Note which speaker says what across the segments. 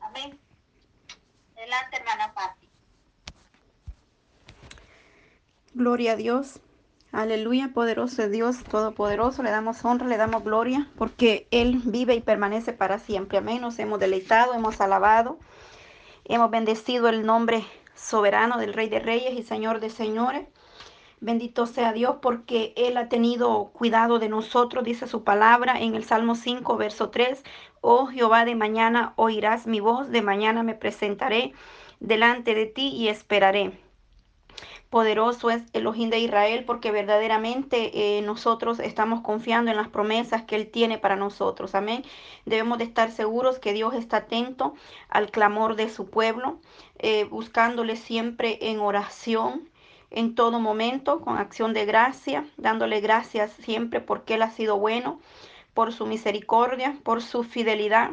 Speaker 1: Amén. Adelante, hermana Pati.
Speaker 2: Gloria a Dios. Aleluya, poderoso Dios, todopoderoso. Le damos honra, le damos gloria, porque Él vive y permanece para siempre. Amén. Nos hemos deleitado, hemos alabado, hemos bendecido el nombre soberano del Rey de Reyes y Señor de Señores. Bendito sea Dios porque Él ha tenido cuidado de nosotros, dice su palabra en el Salmo 5, verso 3. Oh Jehová, de mañana oirás mi voz, de mañana me presentaré delante de ti y esperaré. Poderoso es Elohim de Israel porque verdaderamente eh, nosotros estamos confiando en las promesas que Él tiene para nosotros. Amén. Debemos de estar seguros que Dios está atento al clamor de su pueblo, eh, buscándole siempre en oración en todo momento con acción de gracia, dándole gracias siempre porque Él ha sido bueno, por su misericordia, por su fidelidad.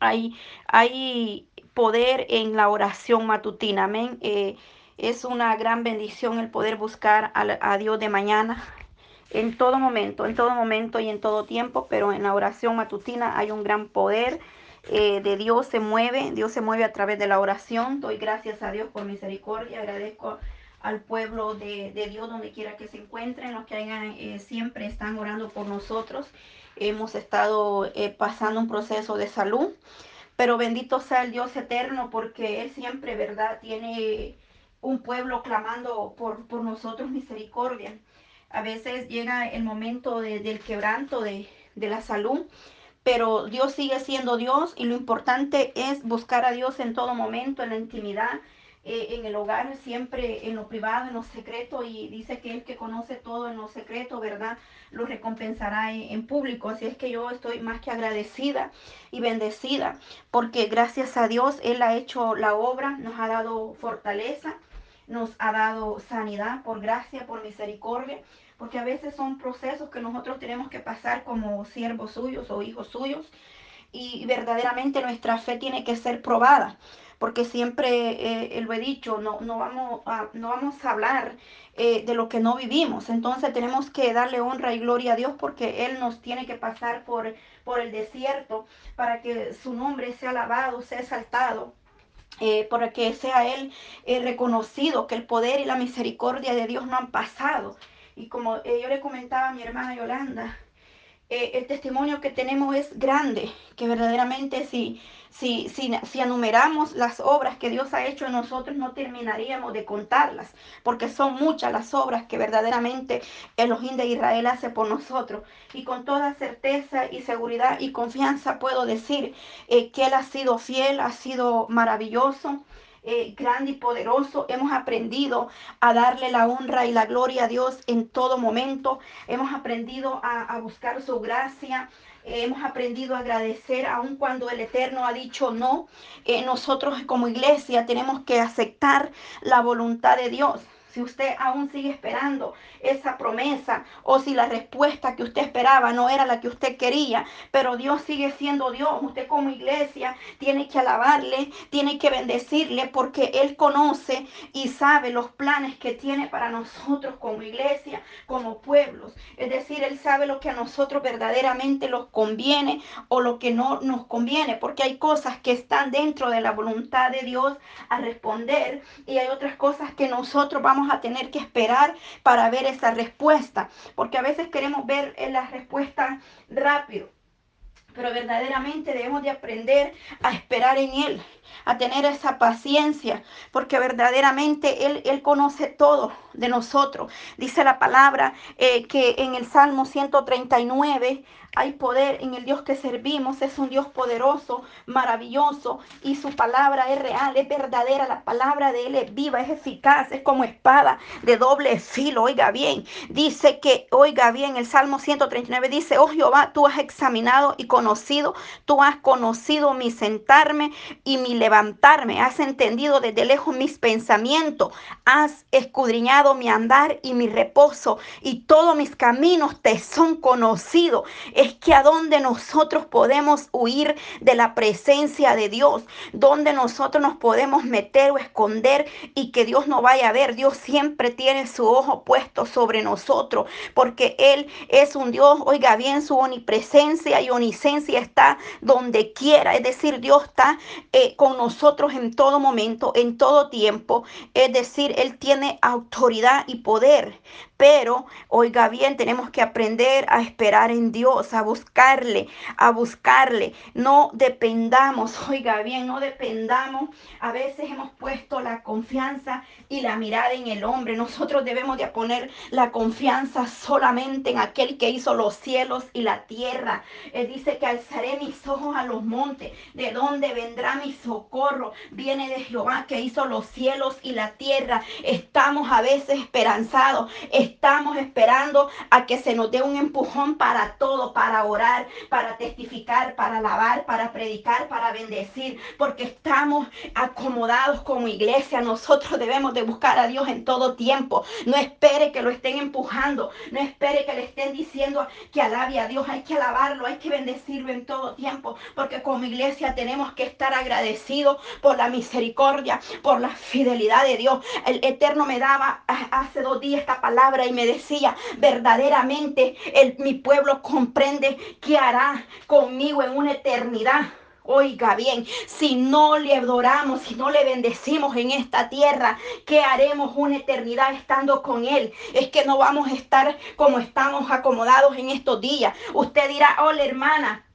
Speaker 2: Hay, hay poder en la oración matutina, amén. Eh, es una gran bendición el poder buscar a, Dios de mañana, en todo momento, en todo momento y en todo tiempo, pero en la oración matutina hay un gran poder. Eh, de Dios se mueve, Dios se mueve a través de la oración. Doy gracias a Dios por misericordia, agradezco al pueblo de, Dios donde quiera que se encuentren, los que hayan, eh, siempre están orando por nosotros. Hemos estado eh, pasando un proceso de salud, pero bendito sea el Dios eterno porque Él siempre, ¿verdad? Tiene un pueblo clamando por, por nosotros misericordia. A veces llega el momento del quebranto de, de la salud, pero Dios sigue siendo Dios y lo importante es buscar a Dios en todo momento, en la intimidad eh, en el hogar, siempre en lo privado, en lo secreto, y dice que el que conoce todo en lo secreto, ¿verdad? Lo recompensará en, público. Así es que yo estoy más que agradecida y bendecida, porque gracias a Dios Él ha hecho la obra, nos ha dado fortaleza, nos ha dado sanidad por gracia, por misericordia porque a veces son procesos que nosotros tenemos que pasar como siervos suyos o hijos suyos y verdaderamente nuestra fe tiene que ser probada porque siempre eh, lo he dicho, no, no, vamos, a, no vamos a hablar eh, de lo que no vivimos. Entonces tenemos que darle honra y gloria a Dios porque Él nos tiene que pasar por, por el desierto para que su nombre sea alabado, sea exaltado. Eh, para que sea Él reconocido, que el poder y la misericordia de Dios no han pasado. Y como yo le comentaba a mi hermana Yolanda, el testimonio que tenemos es grande, que verdaderamente si si, si, si enumeramos las obras que Dios ha hecho en nosotros, no terminaríamos de contarlas, porque son muchas las obras que verdaderamente Elohim de Israel hace por nosotros. Y con toda certeza y seguridad y confianza puedo decir eh, que Él ha sido fiel, ha sido maravilloso. Eh, grande y poderoso. Hemos aprendido a darle la honra y la gloria a Dios en todo momento. Hemos aprendido a, buscar su gracia, hemos aprendido a agradecer aun cuando el Eterno ha dicho no. Eh, nosotros como iglesia tenemos que aceptar la voluntad de Dios si usted aún sigue esperando esa promesa o si la respuesta que usted esperaba no era la que usted quería, pero Dios sigue siendo Dios. Usted como iglesia tiene que alabarle, tiene que bendecirle porque Él conoce y sabe los planes que tiene para nosotros como iglesia, como pueblos. Es decir, Él sabe lo que a nosotros verdaderamente nos conviene o lo que no nos conviene, porque hay cosas que están dentro de la voluntad de Dios a responder y hay otras cosas que nosotros vamos a tener que esperar para ver esa respuesta, porque a veces queremos ver la respuesta rápido. Pero verdaderamente debemos de aprender a esperar en Él, a tener esa paciencia, porque verdaderamente Él, Él conoce todo de nosotros. Dice la palabra eh, que en el Salmo 139 hay poder en el Dios que servimos, es un Dios poderoso, maravilloso y su palabra es real, es verdadera, la palabra de Él es viva, es eficaz, es como espada de doble filo, oiga bien, dice que, oiga bien, el Salmo 139 dice, oh Jehová, tú has examinado y conocido, tú has conocido mi sentarme y mi y levantarme. Has entendido desde lejos mis pensamientos. Has escudriñado mi andar y mi reposo. Y todos mis caminos te son conocidos. Es que a dónde nosotros podemos huir de la presencia de Dios. Donde nosotros nos podemos meter o esconder y que Dios no vaya a ver. Dios siempre tiene su ojo puesto sobre nosotros. Porque Él es un Dios, oiga bien, su omnipresencia y omnisencia está donde quiera. Es decir, Dios está eh, con nosotros en todo momento, en todo tiempo. Es decir, Él tiene autoridad y poder. Pero, oiga bien, tenemos que aprender a esperar en Dios, a buscarle, a buscarle. No dependamos, oiga bien, no dependamos. A veces hemos puesto la confianza y la mirada en el hombre. Nosotros debemos de poner la confianza solamente en aquel que hizo los cielos y la tierra. Él dice que alzaré mis ojos a los montes. ¿De dónde vendrá mi socorro? Viene de Jehová que hizo los cielos y la tierra. Estamos a veces esperanzados esperando a que se nos dé un empujón para todo, para orar, para testificar, para alabar, para predicar, para bendecir, porque estamos acomodados como iglesia. Nosotros debemos de buscar a Dios en todo tiempo. No espere que lo estén empujando, no espere que le estén diciendo que alabe a Dios. Hay que alabarlo, hay que bendecirlo en todo tiempo, porque como iglesia tenemos que estar agradecidos por la misericordia, por la fidelidad de Dios. El Eterno me daba hace dos días esta palabra y me decía, verdaderamente el, mi pueblo comprende qué hará conmigo en una eternidad. Oiga bien, si no le adoramos, si no le bendecimos en esta tierra, ¿qué haremos una eternidad estando con Él? Es que no vamos a estar como estamos acomodados en estos días. Usted dirá, hola hermana,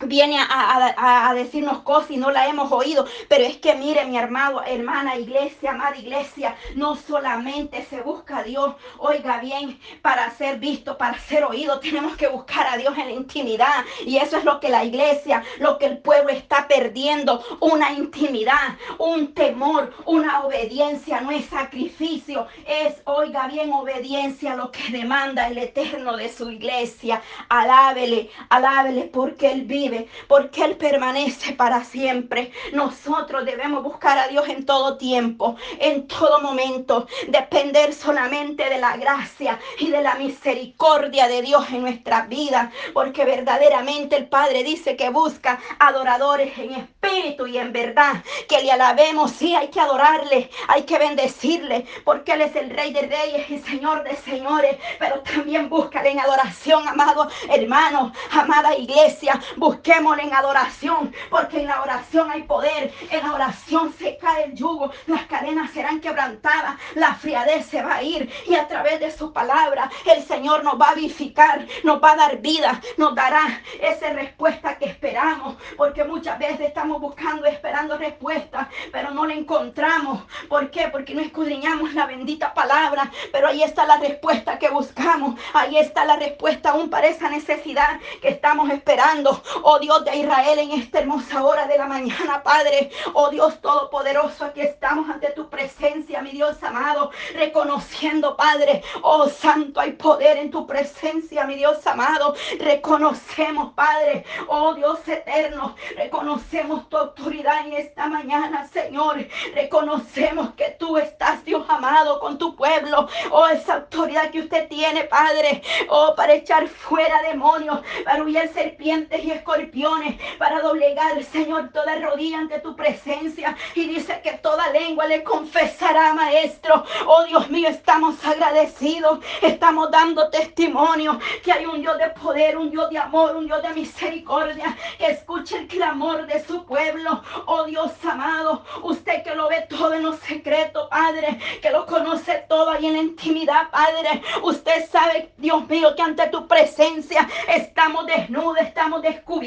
Speaker 2: viene a, decirnos cosas y no la hemos oído. Pero es que mire, mi hermano, hermana, iglesia, amada iglesia, no solamente se busca a Dios, oiga bien, para ser visto, para ser oído, tenemos que buscar a Dios en la intimidad. Y eso es lo que la iglesia, lo que el pueblo está perdiendo, una intimidad, un temor, una obediencia, no es sacrificio, es, oiga bien, obediencia lo que demanda el eterno de su iglesia. Alábele, alábele porque Él vive porque Él permanece para siempre. Nosotros debemos buscar a Dios en todo tiempo, en todo momento, depender solamente de la gracia y de la misericordia de Dios en nuestra vida, porque verdaderamente el Padre dice que busca adoradores en espíritu y en verdad, que le alabemos, sí, hay que adorarle, hay que bendecirle, porque Él es el Rey de Reyes y Señor de Señores, pero también búscale en adoración, amado hermano, amada iglesia, Busquémosle en adoración, porque en la oración hay poder. En la oración se cae el yugo, las cadenas serán quebrantadas, la friadez se va a ir y a través de su palabra el Señor nos va a vivificar, nos va a dar vida, nos dará esa respuesta que esperamos, porque muchas veces estamos buscando, esperando respuesta, pero no la encontramos. ¿Por qué? Porque no escudriñamos la bendita palabra, pero ahí está la respuesta que buscamos, ahí está la respuesta aún para esa necesidad que estamos esperando. Oh Dios de Israel, en esta hermosa hora de la mañana, Padre. Oh Dios Todopoderoso, aquí estamos ante tu presencia, mi Dios amado, reconociendo, Padre. Oh Santo, hay poder en tu presencia, mi Dios amado. Reconocemos, Padre. Oh Dios eterno, reconocemos tu autoridad en esta mañana, Señor. Reconocemos que tú estás, Dios amado, con tu pueblo. Oh, esa autoridad que usted tiene, Padre. Oh, para echar fuera demonios, para huir serpientes y escorpiones para doblegar, Señor, toda rodilla ante tu presencia. Y dice que toda lengua le confesará, Maestro. Oh Dios mío, estamos agradecidos. Estamos dando testimonio que hay un Dios de poder, un Dios de amor, un Dios de misericordia. Que escuche el clamor de su pueblo. Oh Dios amado, usted que lo ve todo en los secretos, Padre, que lo conoce todo ahí en la intimidad, Padre. Usted sabe, Dios mío, que ante tu presencia estamos desnudos, estamos descubiertos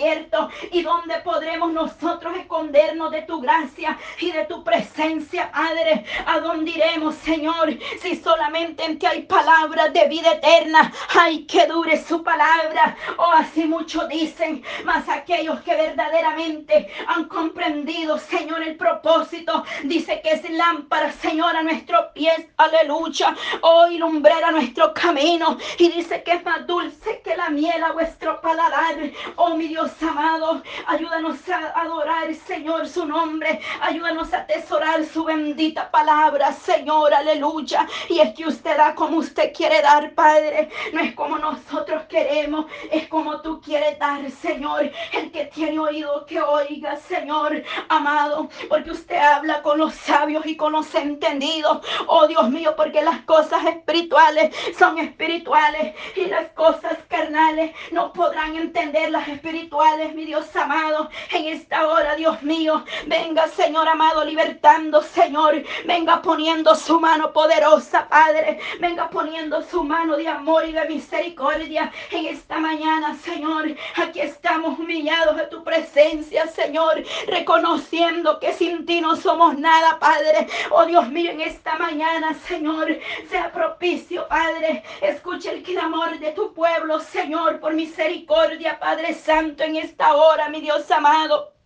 Speaker 2: y donde podremos nosotros escondernos de tu gracia y de tu presencia, Padre. ¿A dónde iremos, Señor? Si solamente en ti hay palabras de vida eterna, hay que dure su palabra. Oh, así muchos dicen, mas aquellos que verdaderamente han comprendido, Señor, el propósito, dice que es lámpara, Señor, a nuestros pies, aleluya. Oh, y lumbrera nuestro camino. Y dice que es más dulce que la miel a vuestro paladar. Oh, mi Dios Amado. Ayúdanos a adorar, Señor, su nombre. Ayúdanos a atesorar su bendita palabra, Señor, aleluya. Y es que usted da como usted quiere dar, Padre. No es como nosotros queremos, es como tú quieres dar, Señor. El que tiene oído que oiga, Señor, amado, porque usted habla con los sabios y con los entendidos. Oh Dios mío, porque las cosas espirituales son espirituales y las cosas carnales no podrán entender las espirituales, mi Dios amado. En esta hora, Dios mío, venga, Señor amado, libertando, Señor. Venga poniendo su mano poderosa, Padre. Venga poniendo su mano de amor y de misericordia en esta mañana, Señor. Aquí estamos humillados de tu presencia, Señor, reconociendo que sin ti no somos nada, Padre. Oh Dios mío, en esta mañana, Señor, sea propicio, Padre. Escuche el clamor de tu pueblo, Señor, por misericordia, Padre Santo, en esta hora, mi Dios amado.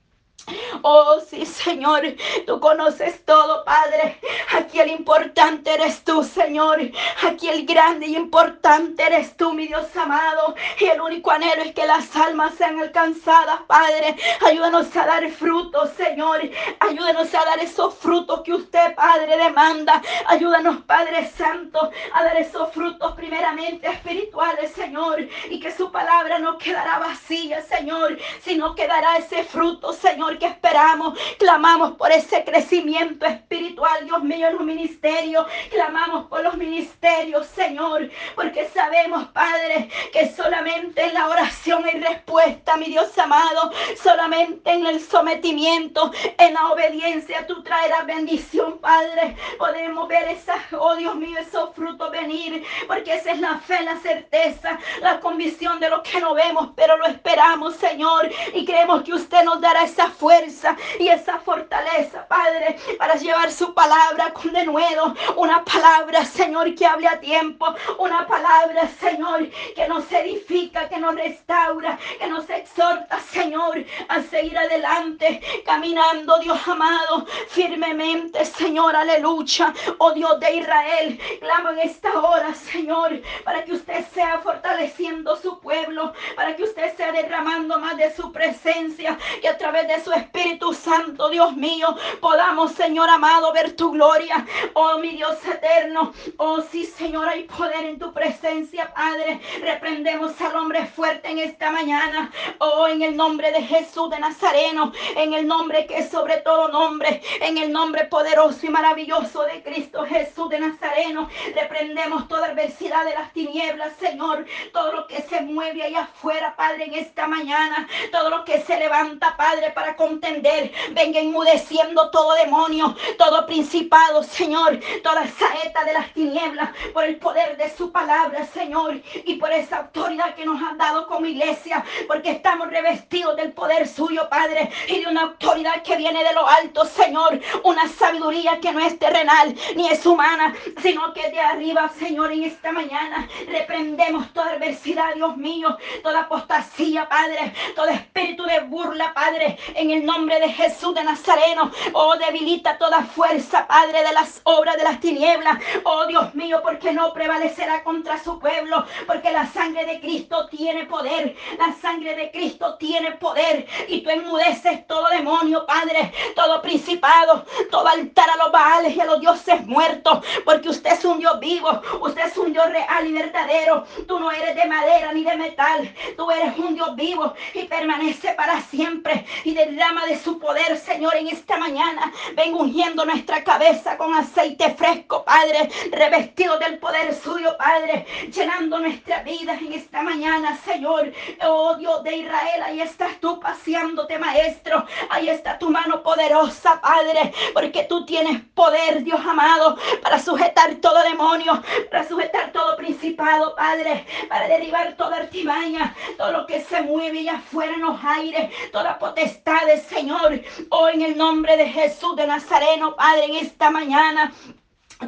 Speaker 2: Oh, sí, Señor, tú conoces todo, Padre. Aquí el importante eres tú, Señor. Aquí el grande y importante eres tú, mi Dios amado. Y el único anhelo es que las almas sean alcanzadas, Padre. Ayúdanos a dar frutos, Señor. Ayúdanos a dar esos frutos que usted, Padre, demanda. Ayúdanos, Padre Santo, a dar esos frutos primeramente espirituales, Señor. Y que su palabra no quedará vacía, Señor, sino que dará ese fruto, Señor que esperamos. Clamamos por ese crecimiento espiritual, Dios mío, en los ministerios. Clamamos por los ministerios, Señor, porque sabemos, Padre, que solamente en la oración hay respuesta, mi Dios amado. Solamente en el sometimiento, en la obediencia, tú traerás bendición, Padre. Podemos ver esa, oh Dios mío, esos frutos venir, porque esa es la fe, la certeza, la convicción de lo que no vemos, pero lo esperamos, Señor, y creemos que usted nos dará esa fuerza y esa fortaleza, Padre, para llevar su palabra con denuedo. Una palabra, Señor, que hable a tiempo. Una palabra, Señor, que nos edifica, que nos restaura, que nos exhorta, Señor, a seguir adelante, caminando, Dios amado, firmemente, Señor, aleluya. Oh Dios de Israel, clamo en esta hora, Señor, para que usted sea fortaleciendo su pueblo, para que usted sea derramando más de su presencia y a través de su Espíritu Santo, Dios mío, podamos, Señor amado, ver tu gloria. Oh, mi Dios eterno. Oh, sí, Señor, hay poder en tu presencia, Padre. Reprendemos al hombre fuerte en esta mañana. Oh, en el nombre de Jesús de Nazareno, en el nombre que es sobre todo nombre, en el nombre poderoso y maravilloso de Cristo Jesús de Nazareno. Reprendemos toda adversidad de las tinieblas, Señor. Todo lo que se mueve allá afuera, Padre, en esta mañana. Todo lo que se levanta, Padre, para contender. Venga enmudeciendo todo demonio, todo principado, Señor, toda saeta de las tinieblas por el poder de su palabra, Señor, y por esa autoridad que nos han dado como iglesia, porque estamos revestidos del poder suyo, Padre, y de una autoridad que viene de lo alto, Señor, una sabiduría que no es terrenal ni es humana, sino que de arriba, Señor, en esta mañana. Reprendemos toda adversidad, Dios mío, toda apostasía, Padre, todo espíritu de burla, Padre, en el nombre de Jesús de Nazareno. Oh, debilita toda fuerza, Padre, de las obras de las tinieblas. Oh, Dios mío, porque no prevalecerá contra su pueblo, porque la sangre de Cristo tiene poder. La sangre de Cristo tiene poder. Y tú enmudeces todo demonio, Padre, todo principado, todo altar a los baales y a los dioses muertos, porque usted es un Dios vivo, usted es un Dios real y verdadero. Tú no eres de madera ni de metal, tú eres un Dios vivo y permanece para siempre. Y de derrama de su poder, Señor, en esta mañana. Ven ungiendo nuestra cabeza con aceite fresco, Padre, revestido del poder suyo, Padre, llenando nuestra vida en esta mañana, Señor. Oh Dios de Israel, ahí estás tú paseándote, Maestro. Ahí está tu mano poderosa, Padre, porque tú tienes poder, Dios amado, para sujetar todo demonio, para sujetar todo principado, Padre, para derribar toda artimaña, todo lo que se mueve allá afuera en los aires, toda potestad Señor. Hoy en el nombre de Jesús de Nazareno, Padre, en esta mañana.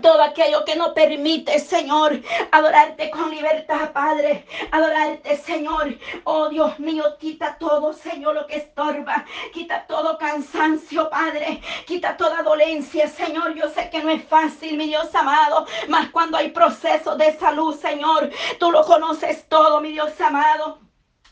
Speaker 2: Todo aquello que no permite, Señor, adorarte con libertad, Padre. Adorarte, Señor. Oh Dios mío, quita todo, Señor, lo que estorba. Quita todo cansancio, Padre. Quita toda dolencia, Señor. Yo sé que no es fácil, mi Dios amado. Mas cuando hay procesos de salud, Señor, tú lo conoces todo, mi Dios amado.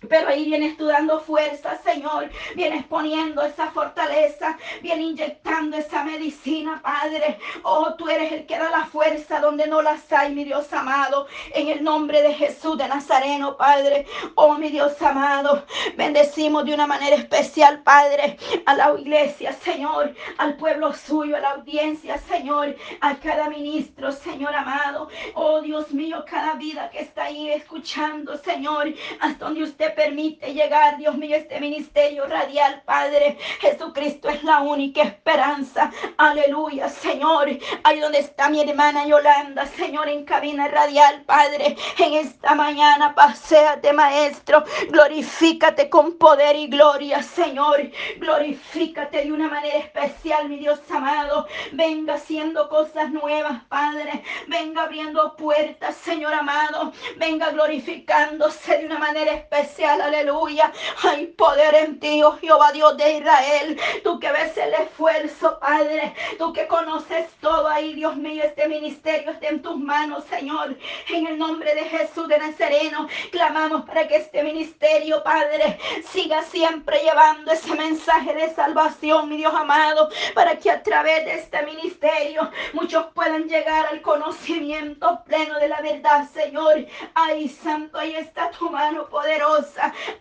Speaker 2: Pero ahí vienes tú dando fuerza, Señor. Vienes poniendo esa fortaleza. Vienes inyectando esa medicina, Padre. Oh, tú eres el que da la fuerza donde no las hay, mi Dios amado. En el nombre de Jesús de Nazareno, Padre. Oh, mi Dios amado. Bendecimos de una manera especial, Padre, a la iglesia, Señor. Al pueblo suyo, a la audiencia, Señor. A cada ministro, Señor amado. Oh, Dios mío, cada vida que está ahí escuchando, Señor. Hasta donde usted permite llegar, Dios mío, este ministerio radial, Padre. Jesucristo es la única esperanza. Aleluya, Señor. Ahí donde está mi hermana Yolanda, Señor, en cabina radial, Padre. En esta mañana, paséate, Maestro. Glorifícate con poder y gloria, Señor. Glorifícate de una manera especial, mi Dios amado. Venga haciendo cosas nuevas, Padre. Venga abriendo puertas, Señor amado. Venga glorificándose de una manera especial aleluya. Hay poder en ti, oh Jehová Dios de Israel. Tú que ves el esfuerzo, Padre. Tú que conoces todo ahí, Dios mío. Este ministerio está en tus manos, Señor. En el nombre de Jesús de Nazareno, clamamos para que este ministerio, Padre, siga siempre llevando ese mensaje de salvación, mi Dios amado, para que a través de este ministerio muchos puedan llegar al conocimiento pleno de la verdad, Señor. Ay, Santo, ahí está tu mano poderosa.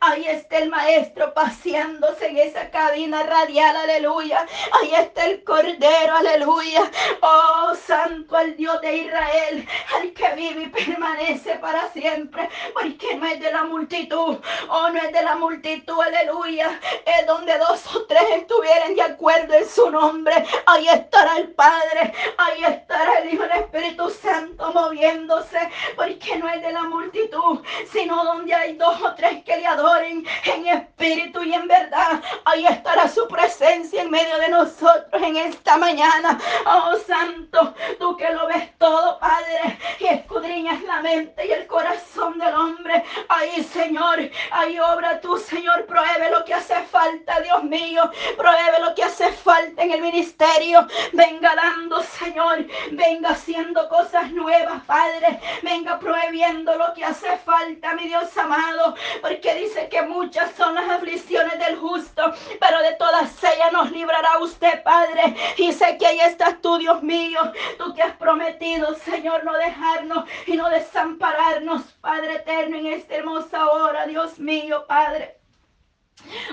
Speaker 2: Ahí está el maestro paseándose en esa cabina radial, aleluya. Ahí está el cordero, aleluya. Oh, santo al Dios de Israel, al que vive y permanece para siempre, porque no es de la multitud, oh, no es de la multitud, aleluya. Es donde dos o tres estuvieran de acuerdo en su nombre. Ahí estará el Padre, ahí estará el Hijo, el Espíritu Santo moviéndose, porque no es de la multitud, sino donde hay dos o tres que le adoren en espíritu y en verdad. Ahí estará su presencia en medio de nosotros en esta mañana. Oh Santo, tú que lo ves todo, Padre, y escudriñas la mente y el corazón del hombre. Ahí, Señor, ahí obra tú, Señor, pruebe lo que hace falta, Dios mío. Pruebe lo que hace falta en el ministerio. Venga dando, Señor, venga haciendo cosas nuevas, Padre. Venga prohibiendo lo que hace falta, mi Dios amado porque dice que muchas son las aflicciones del justo, pero de todas ellas nos librará usted, Padre. Y sé que ahí estás tú, Dios mío, tú que has prometido, Señor, no dejarnos y no desampararnos, Padre eterno, en esta hermosa hora, Dios mío, Padre.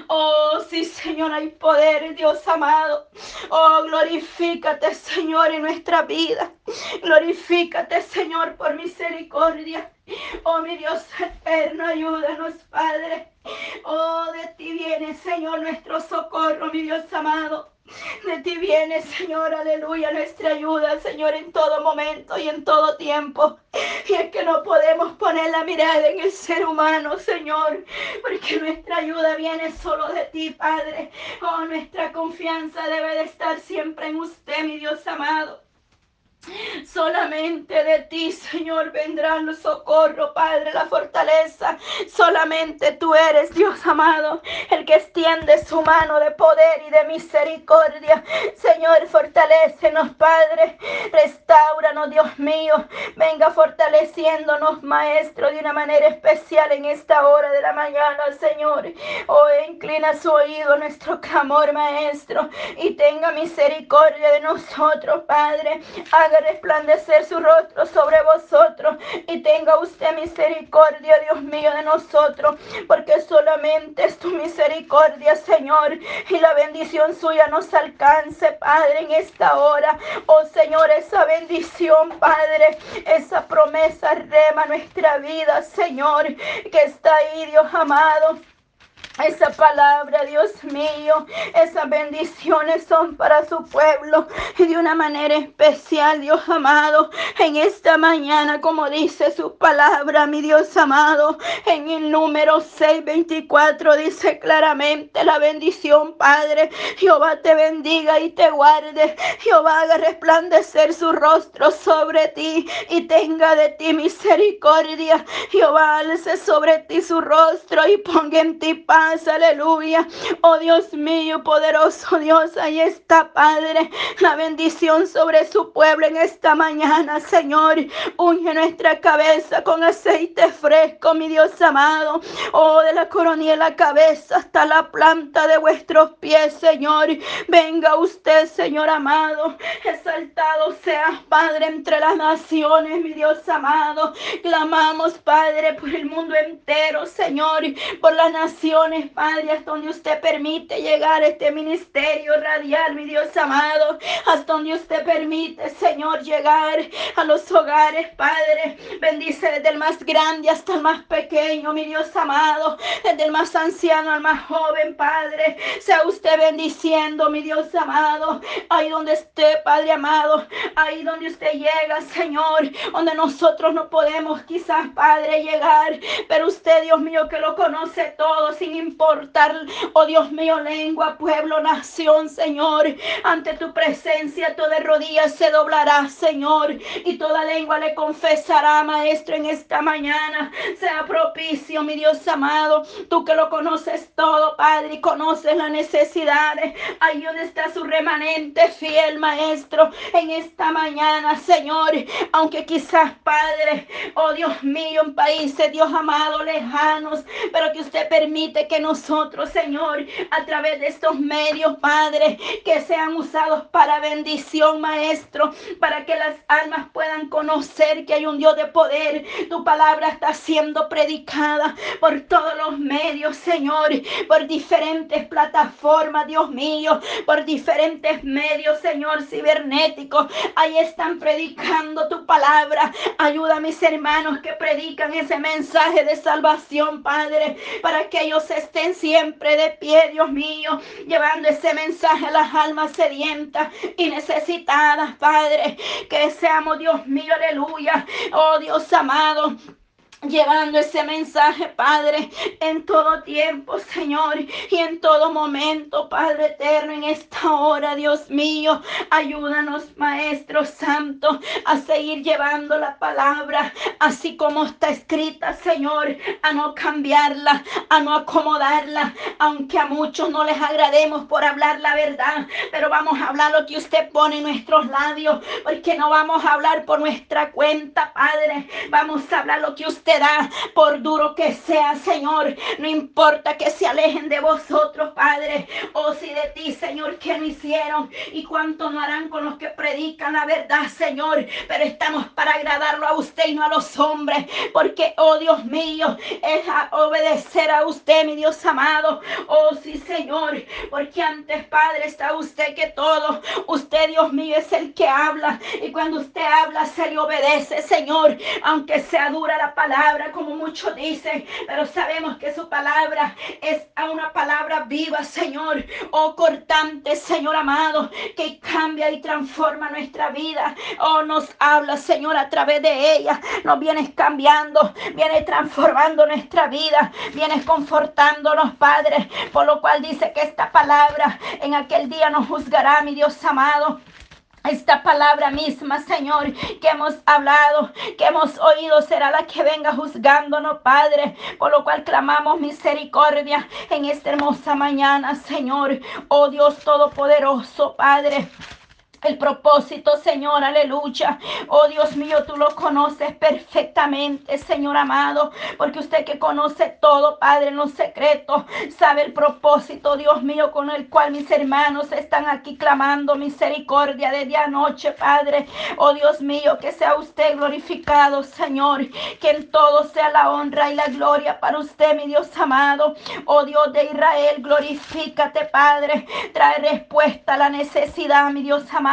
Speaker 2: Oh, sí, Señor, hay poder, Dios amado. Oh, glorifícate, Señor, en nuestra vida. Glorifícate, Señor, por misericordia. Oh, mi Dios eterno, ayúdanos, Padre. Oh, de ti viene, Señor, nuestro socorro, mi Dios amado. De ti viene, Señor, aleluya, nuestra ayuda, Señor, en todo momento y en todo tiempo. Y es que no podemos poner la mirada en el ser humano, Señor, porque nuestra ayuda viene solo de ti, Padre. Oh, nuestra confianza debe de estar siempre en usted, mi Dios amado. Solamente de ti, Señor, vendrá el socorro, Padre, la fortaleza. Solamente tú eres, Dios amado, el que extiende su mano de poder y de misericordia. Señor, fortalecenos, Padre. Restauranos, Dios mío. Venga fortaleciéndonos, Maestro, de una manera especial en esta hora de la mañana, Señor. Oh, inclina su oído a nuestro clamor, Maestro, y tenga misericordia de nosotros, Padre. Haga resplandecer su rostro sobre vosotros y tenga usted misericordia, Dios mío, de nosotros, porque solamente es tu misericordia, Señor, y la bendición suya nos alcance, Padre, en esta hora. Oh Señor, esa bendición, Padre, esa promesa rema nuestra vida, Señor, que está ahí, Dios amado. Esa palabra, Dios mío, esas bendiciones son para su pueblo y de una manera especial, Dios amado, en esta mañana, como dice su palabra, mi Dios amado, en el número 624 dice claramente la bendición, Padre. Jehová te bendiga y te guarde. Jehová haga resplandecer su rostro sobre ti y tenga de ti misericordia. Jehová alce sobre ti su rostro y ponga en ti paz aleluya. Oh Dios mío, poderoso Dios, ahí está, Padre, la bendición sobre su pueblo en esta mañana, Señor. Unge nuestra cabeza con aceite fresco, mi Dios amado. Oh, de la coronilla la cabeza hasta la planta de vuestros pies, Señor. Venga usted, Señor amado. Exaltado sea, Padre, entre las naciones, mi Dios amado. Clamamos, Padre, por el mundo entero, Señor, por las naciones, Padre, hasta donde usted permite llegar este ministerio radial, mi Dios amado, hasta donde usted permite, Señor, llegar a los hogares, Padre. Bendice desde el más grande hasta el más pequeño, mi Dios amado, desde el más anciano al más joven, Padre. Sea usted bendiciendo, mi Dios amado, ahí donde esté, Padre amado, ahí donde usted llega, Señor, donde nosotros no podemos quizás, Padre, llegar, pero usted, Dios mío, que lo conoce todo, sin importar, oh Dios mío, lengua, pueblo, nación, Señor, ante tu presencia toda rodilla se doblará, Señor, y toda lengua le confesará, Maestro, en esta mañana. Sea propicio, mi Dios amado, tú que lo conoces todo, Padre, y conoces las necesidades. Ahí donde está su remanente fiel, Maestro, en esta mañana, Señor, aunque quizás, Padre, oh Dios mío, en países, Dios amado, lejanos, pero que usted permite que nosotros, Señor, a través de estos medios, Padre, que sean usados para bendición, Maestro, para que las almas puedan conocer que hay un Dios de poder. Tu palabra está siendo predicada por todos los medios, Señor, por diferentes plataformas, Dios mío, por diferentes medios, Señor, cibernéticos. Ahí están predicando tu palabra. Ayuda a mis hermanos que predican ese mensaje de salvación, Padre, para que ellos estén siempre de pie, Dios mío, llevando ese mensaje a las almas sedientas y necesitadas, Padre. Que seamos, Dios mío, aleluya. Oh Dios amado llevando ese mensaje, Padre, en todo tiempo, Señor, y en todo momento, Padre eterno, en esta hora, Dios mío, ayúdanos, Maestro Santo, a seguir llevando la palabra, así como está escrita, Señor, a no cambiarla, a no acomodarla, aunque a muchos no les agrademos por hablar la verdad, pero vamos a hablar lo que usted pone en nuestros labios, porque no vamos a hablar por nuestra cuenta, Padre, vamos a hablar lo que usted da, por duro que sea, Señor. No importa que se alejen de vosotros, Padre, o si de ti, Señor, que no hicieron y cuánto no harán con los que predican la verdad, Señor. Pero estamos para agradarlo a usted y no a los hombres, porque, oh Dios mío, es obedecer a usted, mi Dios amado. Oh sí, Señor, porque antes, Padre, está usted que todo. Usted, Dios mío, es el que habla y cuando usted habla, se le obedece, Señor, aunque sea dura la palabra como muchos dicen, pero sabemos que su palabra es una palabra viva, Señor, oh cortante, Señor amado, que cambia y transforma nuestra vida. Oh, nos habla, Señor, a través de ella. Nos vienes cambiando, vienes transformando nuestra vida, vienes confortándonos, Padre, por lo cual dice que esta palabra en aquel día nos juzgará, mi Dios amado. Esta palabra misma, Señor, que hemos hablado, que hemos oído, será la que venga juzgándonos, Padre. Por lo cual clamamos misericordia en esta hermosa mañana, Señor. Oh Dios Todopoderoso, Padre. El propósito, Señor, aleluya. Oh Dios mío, tú lo conoces perfectamente, Señor amado, porque usted que conoce todo, Padre, en los secretos, sabe el propósito, Dios mío, con el cual mis hermanos están aquí clamando misericordia de día a noche, Padre. Oh Dios mío, que sea usted glorificado, Señor, que en todo sea la honra y la gloria para usted, mi Dios amado. Oh Dios de Israel, glorifícate, Padre. Trae respuesta a la necesidad, mi Dios amado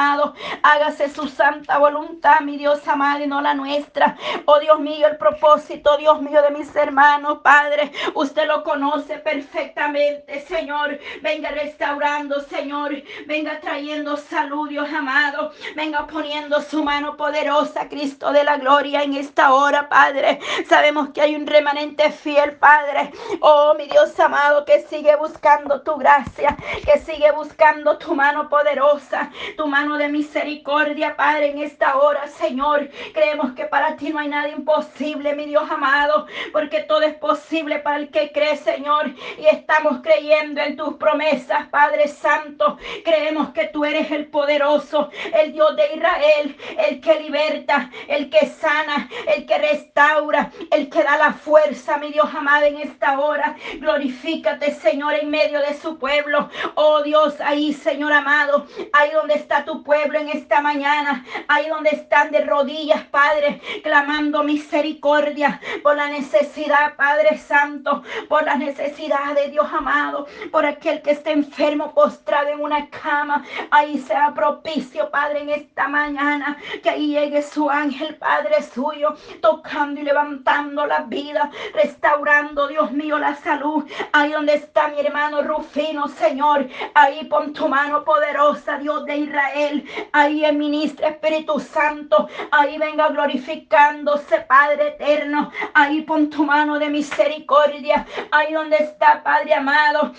Speaker 2: Hágase su santa voluntad, mi Dios amado, y no la nuestra. Oh Dios mío, el propósito, Dios mío, de mis hermanos, Padre. Usted lo conoce perfectamente, Señor. Venga restaurando, Señor. Venga trayendo salud, Dios amado. Venga poniendo su mano poderosa, Cristo de la gloria, en esta hora, Padre. Sabemos que hay un remanente fiel, Padre. Oh, mi Dios amado, que sigue buscando tu gracia, que sigue buscando tu mano poderosa, tu mano de misericordia, Padre, en esta hora, Señor. Creemos que para ti no hay nada imposible, mi Dios amado, porque todo es posible para el que cree, Señor. Y estamos creyendo en tus promesas, Padre Santo. Creemos que tú eres el poderoso, el Dios de Israel, el que liberta, el que sana, el que restaura, el que da la fuerza, mi Dios amado, en esta hora. Glorifícate, Señor, en medio de su pueblo. Oh Dios, ahí, Señor amado, ahí donde está tu pueblo en esta mañana, ahí donde están de rodillas, Padre, clamando misericordia por la necesidad, Padre Santo, por la necesidad de Dios amado, por aquel que esté enfermo, postrado en una cama. Ahí sea propicio, Padre, en esta mañana, que ahí llegue su ángel, Padre suyo, tocando y levantando la vida, restaurando, Dios mío, la salud. Ahí donde está mi hermano Rufino, Señor, ahí pon tu mano poderosa, Dios de Israel. Ahí el ministro Espíritu Santo, ahí venga glorificándose, Padre eterno. Ahí pon tu mano de misericordia, ahí donde está, Padre amado.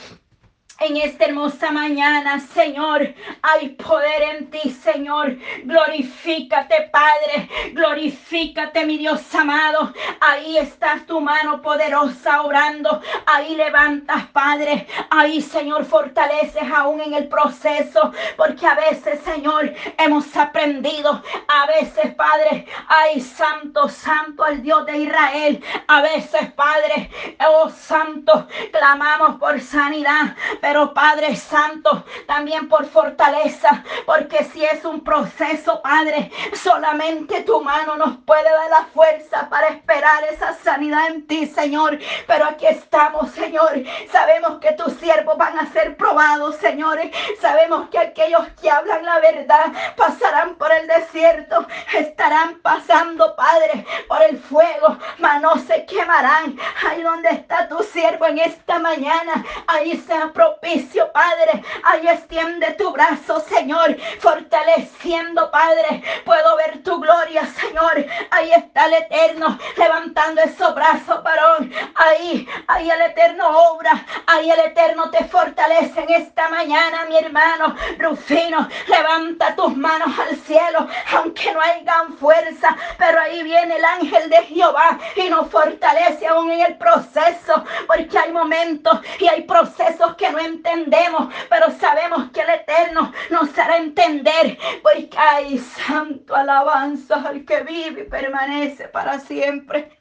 Speaker 2: En esta hermosa mañana, Señor, hay poder en ti, Señor. Glorifícate, Padre. Glorifícate, mi Dios amado. Ahí está tu mano poderosa orando. Ahí levantas, Padre. Ahí, Señor, fortaleces aún en el proceso. Porque a veces, Señor, hemos aprendido. A veces, Padre, ay, santo, santo al Dios de Israel. A veces, Padre, oh, santo, clamamos por sanidad pero Padre Santo, también por fortaleza, porque si es un proceso, Padre, solamente tu mano nos puede dar la fuerza para esperar esa sanidad en ti, Señor. Pero aquí estamos, Señor. Sabemos que tus siervos van a ser probados, señores. Sabemos que aquellos que hablan la verdad pasarán por el desierto, estarán pasando, Padre, por el fuego, mas no se quemarán. Ahí donde está tu siervo en esta mañana, ahí sea propicio, Padre. Ahí extiende tu brazo, Señor, fortaleciendo, Padre. Puedo ver tu gloria, Señor. Ahí está el Eterno levantando esos brazos, varón. Ahí, ahí el Eterno obra. Ahí el Eterno te fortalece en esta mañana, mi hermano. Rufino, levanta tus manos al cielo, aunque no hayan fuerza. Pero ahí viene el ángel de Jehová y nos fortalece aún en el proceso. Porque hay momentos y hay procesos que no entendemos, pero sabemos que el Eterno nos hará entender, porque hay santo alabanza al que vive y permanece para siempre.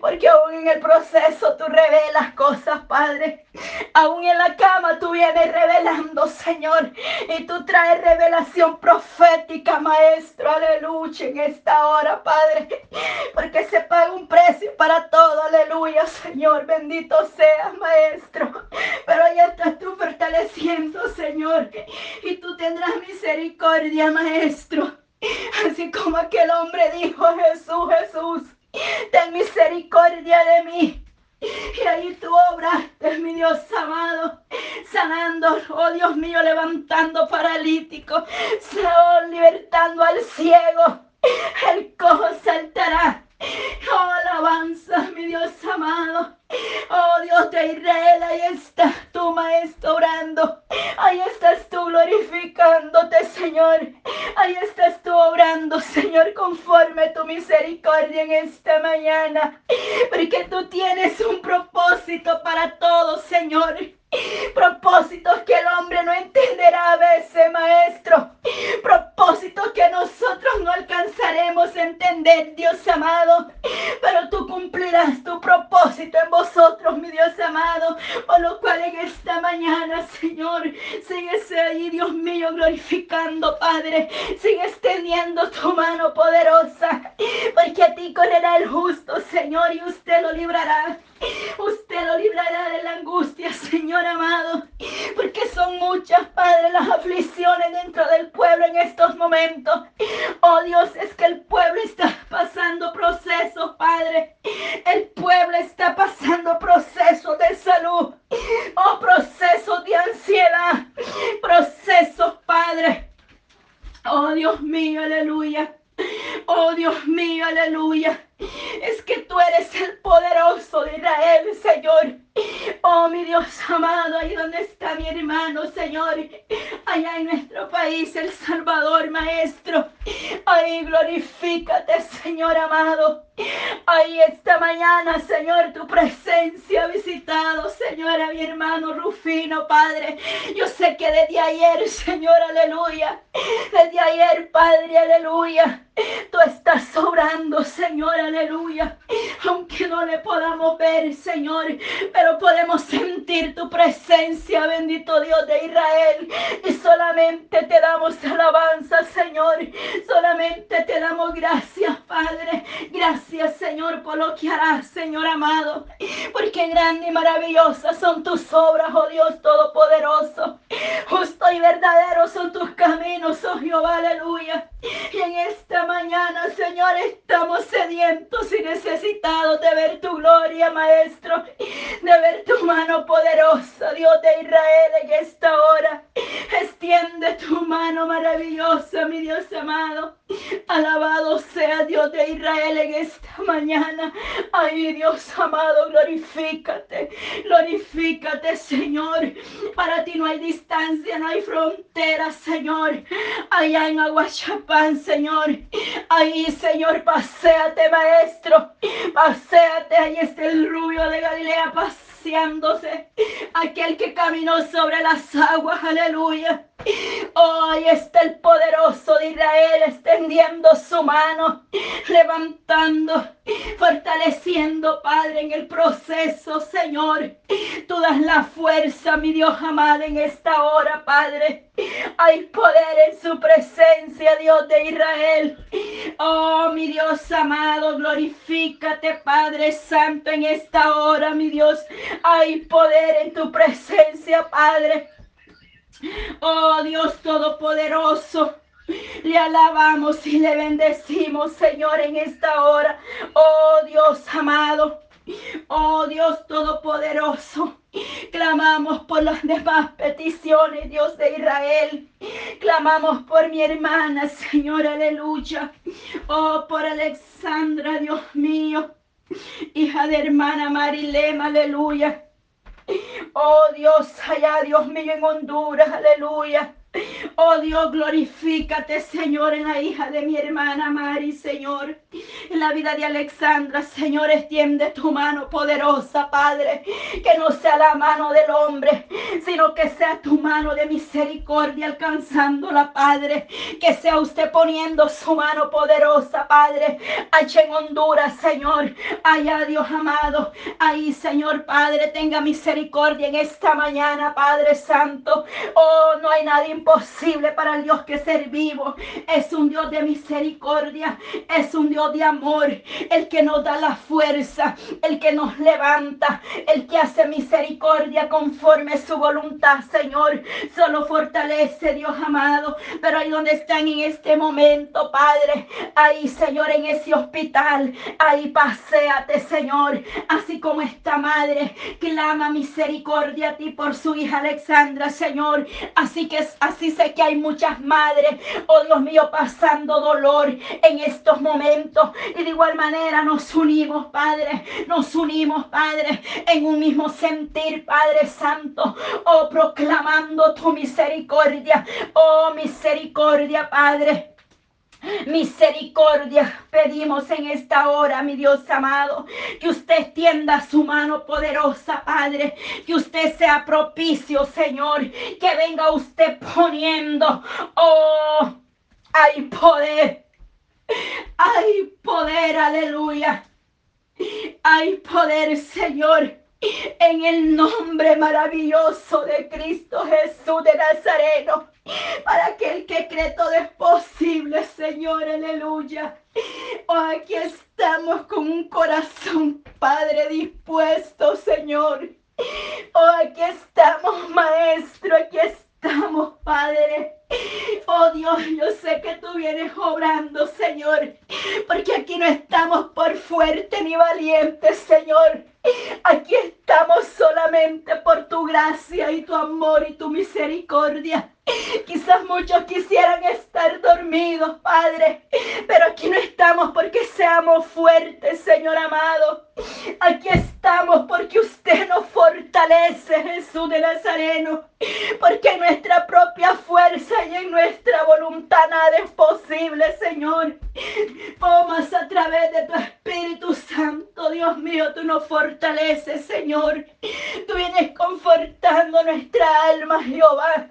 Speaker 2: Porque aún en el proceso tú revelas cosas, Padre. Aún en la cama tú vienes revelando, Señor. Y tú traes revelación profética, Maestro. Aleluya en esta hora, Padre. Porque se paga un precio para todo. Aleluya, Señor. Bendito seas, Maestro. Pero ya estás tú fortaleciendo, Señor. Y tú tendrás misericordia, Maestro. Así como aquel hombre dijo, Jesús, Jesús ten misericordia de mí. Y ahí tu obra, mi Dios amado, sanando, oh Dios mío, levantando paralítico, oh, libertando al ciego. El cojo saltará. Oh, alabanza, mi Dios amado. Oh Dios de Israel, ahí está tu maestro orando. Ahí estás tú glorificándote, Señor. Ahí estás tú obrando, Señor, conforme tu misericordia en esta mañana. Porque tú tienes un propósito para todos, Señor. Propósitos que el hombre no entenderá a veces, maestro. Propósitos que nosotros no alcanzaremos a entender, Dios amado. Tú cumplirás tu propósito en vosotros, mi Dios amado. Por lo cual en esta mañana, Señor, sigues ahí, Dios mío, glorificando, Padre. Sigue extendiendo tu mano poderosa. Porque a ti correrá el justo, Señor, y usted lo librará. Usted lo librará de la angustia, Señor amado, porque son muchas, Padre, las aflicciones dentro del pueblo en estos momentos. Oh Dios, es que el pueblo está pasando procesos, Padre. El pueblo está pasando procesos de salud. Oh, procesos de ansiedad. Procesos, Padre. Oh Dios mío, aleluya. Oh Dios mío, aleluya. Es que tú eres el poderoso de Israel, Señor. Oh, mi Dios amado, ahí donde está mi hermano, Señor. allá en nuestro país, El Salvador, Maestro. Ahí glorifícate, Señor amado. Ahí esta mañana, Señor, tu presencia ha visitado, Señor, a mi hermano Rufino, Padre. Yo sé que desde ayer, Señor, aleluya. Desde ayer, Padre, aleluya. Tú estás sobrando, Señor, aleluya. Aunque no le podamos ver, Señor, pero podemos sentir tu presencia, bendito Dios de Israel. Y solamente te damos alabanza, Señor. Solamente te damos gracias, Padre. Gracias, Señor, por lo que harás, Señor amado. Porque grande y maravillosa son tus obras, oh Dios Todopoderoso. Justo y verdadero son tus caminos, oh Jehová, aleluya. Y en esta mañana, Señor, estamos sedientos y necesitados de ver tu gloria, Maestro, de ver tu mano poderosa, Dios de Israel, en esta hora. Extiende tu mano maravillosa, mi Dios amado. Alabado sea Dios de Israel en esta mañana. Ay, Dios amado, glorifícate. Glorifícate, Señor. Para ti no hay distancia, no hay frontera, Señor. Allá en Aguachapán, Señor. Ahí, Señor, paséate, Maestro. Paséate. Ahí está el rubio de Galilea. Paseándose. Aquel que caminó sobre las aguas. Aleluya. Hoy está el poderoso de Israel extendiendo su mano, levantando, fortaleciendo, Padre, en el proceso, Señor. Tú das la fuerza, mi Dios amado, en esta hora, Padre. Hay poder en su presencia, Dios de Israel. Oh, mi Dios amado, glorifícate, Padre Santo, en esta hora, mi Dios. Hay poder en tu presencia, Padre. Oh Dios Todopoderoso. Le alabamos y le bendecimos, Señor, en esta hora. Oh Dios amado. Oh Dios Todopoderoso. Clamamos por las demás peticiones, Dios de Israel. Clamamos por mi hermana, Señor, aleluya. Oh, por Alexandra, Dios mío. Hija de hermana Marilema, aleluya. Oh Dios, allá Dios mío en Honduras, aleluya. Oh Dios, glorifícate, Señor, en la hija de mi hermana Mari, Señor. En la vida de Alexandra, Señor, extiende tu mano poderosa, Padre. Que no sea la mano del hombre, sino que sea tu mano de misericordia alcanzándola, Padre. Que sea usted poniendo su mano poderosa, Padre. Allá en Honduras, Señor. Allá, Dios amado. Ahí, Señor, Padre, tenga misericordia en esta mañana, Padre Santo. Oh, no hay nadie imposible para el Dios que ser vivo. Es un Dios de misericordia, es un Dios de amor, el que nos da la fuerza, el que nos levanta, el que hace misericordia conforme su voluntad, Señor. Solo fortalece, Dios amado. Pero ahí donde están en este momento, Padre, ahí, Señor, en ese hospital, ahí paséate, Señor. Así como esta madre clama misericordia a ti por su hija Alexandra, Señor. Así que así sé que hay muchas madres, oh Dios mío, pasando dolor en estos momentos. Y de igual manera nos unimos, Padre, nos unimos, Padre, en un mismo sentir, Padre Santo, oh proclamando tu misericordia, oh misericordia, Padre. Misericordia pedimos en esta hora, mi Dios amado, que usted extienda su mano poderosa, Padre, que usted sea propicio, Señor, que venga usted poniendo, oh, hay poder, hay poder, aleluya, hay poder, Señor en el nombre maravilloso de Cristo Jesús de Nazareno. Para aquel que cree todo es posible, Señor, aleluya. Oh, aquí estamos con un corazón, Padre, dispuesto, Señor. Oh, aquí estamos, Maestro, aquí estamos, Padre. Oh Dios, yo sé que tú vienes obrando, Señor, porque aquí no estamos por fuerte ni valientes, Señor. Aquí estamos solamente por tu gracia y tu amor y tu misericordia. Quizás muchos quisieran estar dormidos, Padre, pero aquí no estamos porque seamos fuertes, Señor amado. Aquí estamos porque usted nos fortalece, Jesús de Nazareno, porque en nuestra propia fuerza y en nuestra voluntad nada es posible, Señor. Oh, a través de tu Espíritu Santo, Dios mío, tú nos fortaleces, Señor. Tú vienes confortando nuestra alma, Jehová,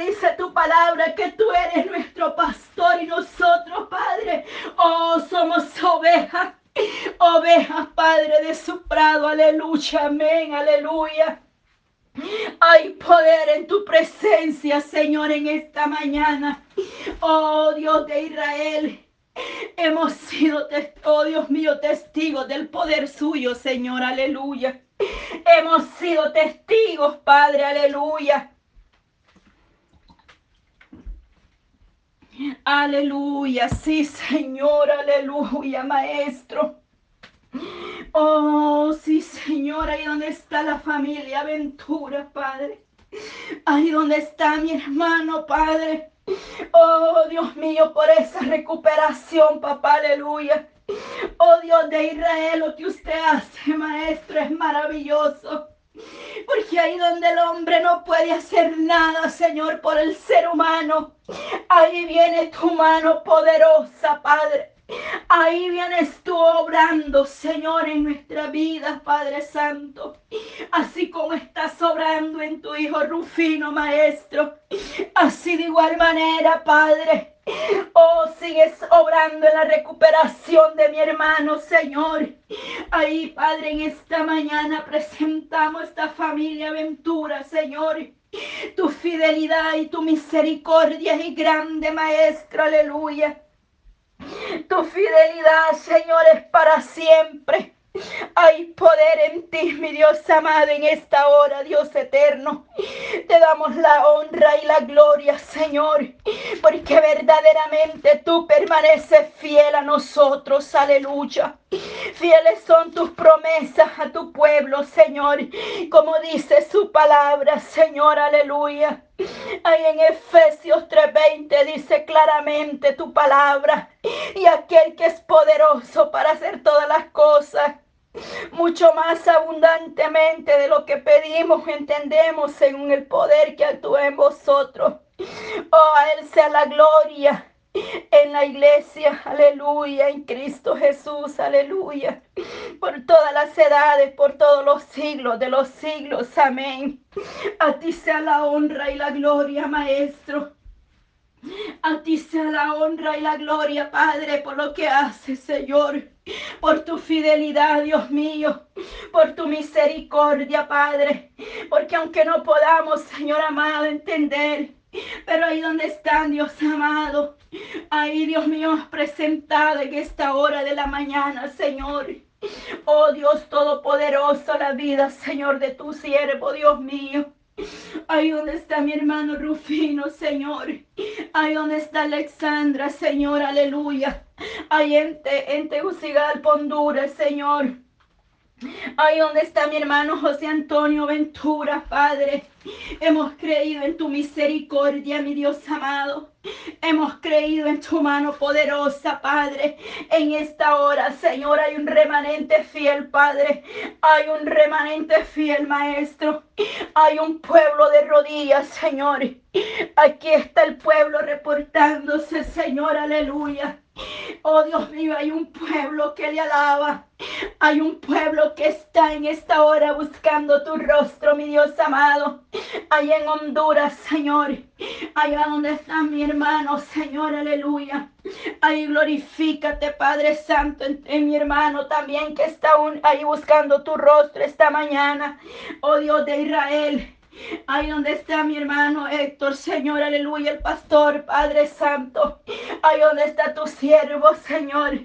Speaker 2: dice tu palabra que tú eres nuestro pastor y nosotros, Padre, oh, somos ovejas Ovejas, Padre de su prado, aleluya, amén, aleluya. Hay poder en tu presencia, Señor, en esta mañana. Oh Dios de Israel. Hemos sido, oh Dios mío, testigos del poder suyo, Señor, aleluya. Hemos sido testigos, Padre, aleluya. Aleluya, sí, Señor, aleluya, Maestro. Oh, sí, Señor, ahí donde está la familia Aventura, Padre. Ahí donde está mi hermano, Padre. Oh, Dios mío, por esa recuperación, papá, aleluya. Oh, Dios de Israel, lo que usted hace, Maestro, es maravilloso. Porque ahí donde el hombre no puede hacer nada, Señor, por el ser humano, ahí viene tu mano poderosa, Padre. Ahí vienes tú obrando, Señor, en nuestra vida, Padre Santo. Así como estás obrando en tu Hijo Rufino, Maestro. Así de igual manera, Padre. Oh, sigues obrando en la recuperación de mi hermano, Señor. Ahí, Padre, en esta mañana presentamos esta familia aventura, Señor. Tu fidelidad y tu misericordia es grande, Maestro, aleluya. Tu fidelidad, Señor, es para siempre. Hay poder en ti, mi Dios amado, en esta hora, Dios eterno. Te damos la honra y la gloria, Señor, porque verdaderamente tú permaneces fiel a nosotros. Aleluya. Fieles son tus promesas a tu pueblo, Señor, como dice su palabra, Señor. Aleluya. Ahí en Efesios 3:20 dice claramente tu palabra. Y aquel que es poderoso para hacer todas las cosas mucho más abundantemente de lo que pedimos, entendemos según el poder que actúa en vosotros. Oh, a Él sea la gloria en la iglesia, aleluya, en Cristo Jesús, aleluya, por todas las edades, por todos los siglos de los siglos, amén. A ti sea la honra y la gloria, Maestro. A ti sea la honra y la gloria, Padre, por lo que haces, Señor por tu fidelidad, Dios mío, por tu misericordia, Padre. Porque aunque no podamos, Señor amado, entender, pero ahí donde están, Dios amado, ahí, Dios mío, presentado en esta hora de la mañana, Señor. Oh Dios Todopoderoso, la vida, Señor, de tu siervo, Dios mío. Ahí donde está mi hermano Rufino, Señor. Ahí donde está Alexandra, Señor, aleluya. Ahí en, Te, en Tegucigalpa, Honduras, Señor. Ahí donde está mi hermano José Antonio Ventura, Padre. Hemos creído en tu misericordia, mi Dios amado. Hemos creído en tu mano poderosa, Padre. En esta hora, Señor, hay un remanente fiel, Padre. Hay un remanente fiel, Maestro. Hay un pueblo de rodillas, Señor. Aquí está el pueblo reportándose, Señor, aleluya. Oh Dios mío, hay un pueblo que le alaba. Hay un pueblo que está en esta hora buscando tu rostro, mi Dios amado. Allá en Honduras, Señor. Allá donde está mi hermano, Señor, aleluya. Ahí glorifícate, Padre Santo, en, mi hermano también que está ahí buscando tu rostro esta mañana. Oh Dios de Israel. Ahí donde está mi hermano Héctor, Señor, aleluya, el pastor, Padre Santo. Ahí donde está tu siervo, Señor.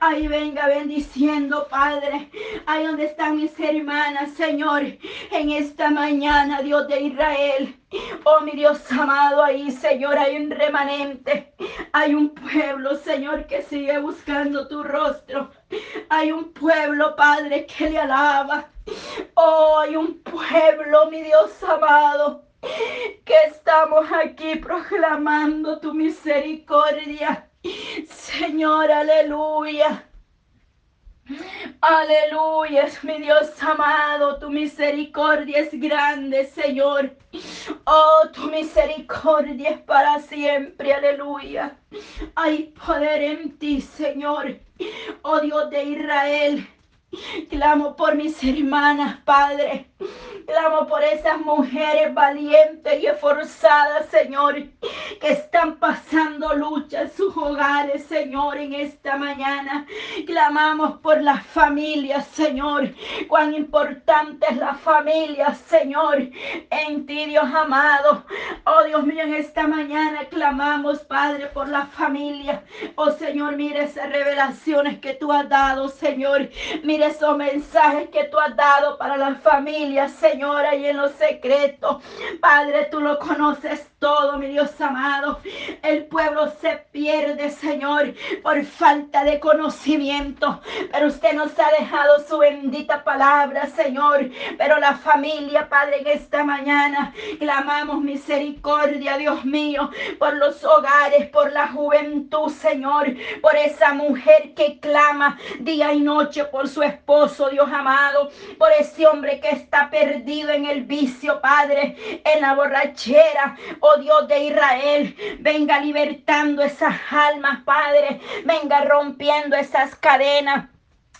Speaker 2: Ahí venga bendiciendo, Padre. Ahí donde están mis hermanas, Señor. En esta mañana, Dios de Israel. Oh, mi Dios amado, ahí, Señor, hay un remanente. Hay un pueblo, Señor, que sigue buscando tu rostro. Hay un pueblo, Padre, que le alaba. Oh, hay un pueblo, mi Dios amado. que estamos aquí proclamando tu misericordia. Señor, aleluya. Aleluya, mi Dios amado, tu misericordia es grande, Señor. Oh, tu misericordia es para siempre, aleluya. Hay poder en ti, Señor. Oh Dios de Israel. Clamo por mis hermanas, Padre. Clamo por esas mujeres valientes y esforzadas, Señor, que están pasando lucha en sus hogares, Señor, en esta mañana. Clamamos por las familias, Señor. Cuán importante es la familia, Señor, en ti, Dios amado. Oh Dios mío, en esta mañana clamamos, Padre, por la familia. Oh Señor, mire esas revelaciones que tú has dado, Señor. Mire esos mensajes que tú has dado para la familia, Señor. Señora, y en lo secreto. Padre, tú lo conoces todo, mi Dios amado. El pueblo se pierde, Señor, por falta de conocimiento. Pero usted nos ha dejado su bendita palabra, Señor. Pero la familia, Padre, en esta mañana clamamos misericordia, Dios mío, por los hogares, por la juventud, Señor, por esa mujer que clama día y noche por su esposo, Dios amado, por ese hombre que está perdido en el vicio, Padre, en la borrachera. Oh Dios de Israel, venga libertando esas almas, Padre. Venga rompiendo esas cadenas.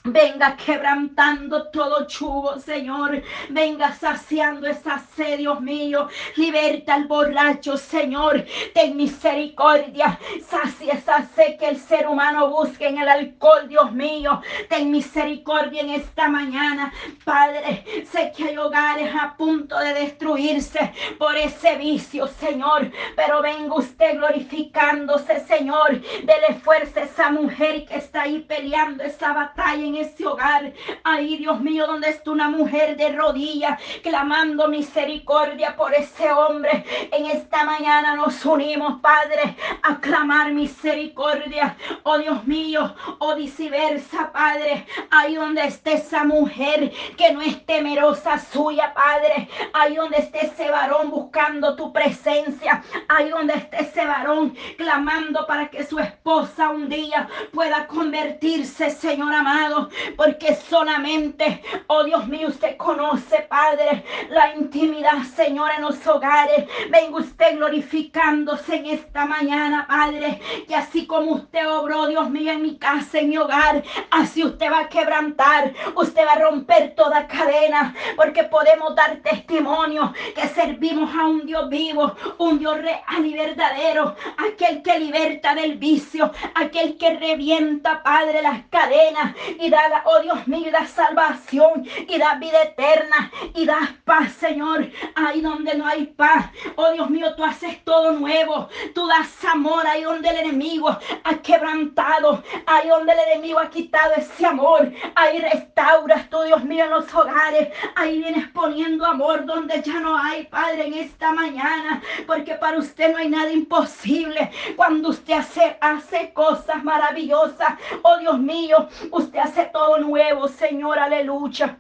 Speaker 2: Venga quebrantando todo chugo, Señor. Venga saciando esa sed, Dios mío. Liberta al borracho, Señor. Ten misericordia. Sacia esa sed que el ser humano busca en el alcohol, Dios mío. Ten misericordia en esta mañana. Padre, sé que hay hogares a punto de destruirse por ese vicio, Señor. Pero venga usted glorificándose, Señor. Dele fuerza a esa mujer que está ahí peleando esa batalla ese hogar. Ahí, Dios mío, donde está una mujer de rodillas clamando misericordia por ese hombre. En esta mañana nos unimos, Padre, a clamar misericordia. Oh Dios mío, oh viceversa, Padre. Ahí donde esté esa mujer que no es temerosa suya, Padre. Ahí donde esté ese varón buscando tu presencia. Ahí donde esté ese varón clamando para que su esposa un día pueda convertirse, Señor amado porque solamente, oh Dios mío, usted conoce, Padre, la intimidad, Señor, en los hogares. Venga usted glorificándose en esta mañana, Padre, que así como usted obró, Dios mío, en mi casa, en mi hogar, así usted va a quebrantar, usted va a romper toda cadena, porque podemos dar testimonio que servimos a un Dios vivo, un Dios real y verdadero, aquel que liberta del vicio, aquel que revienta, Padre, las cadenas y da oh Dios mío, da salvación y da vida eterna y da paz, Señor. Ahí donde no hay paz, oh Dios mío, tú haces todo nuevo. Tú das amor ahí donde el enemigo ha quebrantado, ahí donde el enemigo ha quitado ese amor. Ahí restauras tú, Dios mío, en los hogares. Ahí vienes poniendo amor donde ya no hay, Padre, en esta mañana. Porque para usted no hay nada imposible. Cuando usted hace, hace cosas maravillosas, oh Dios mío, usted todo nuevo, Señor, aleluya.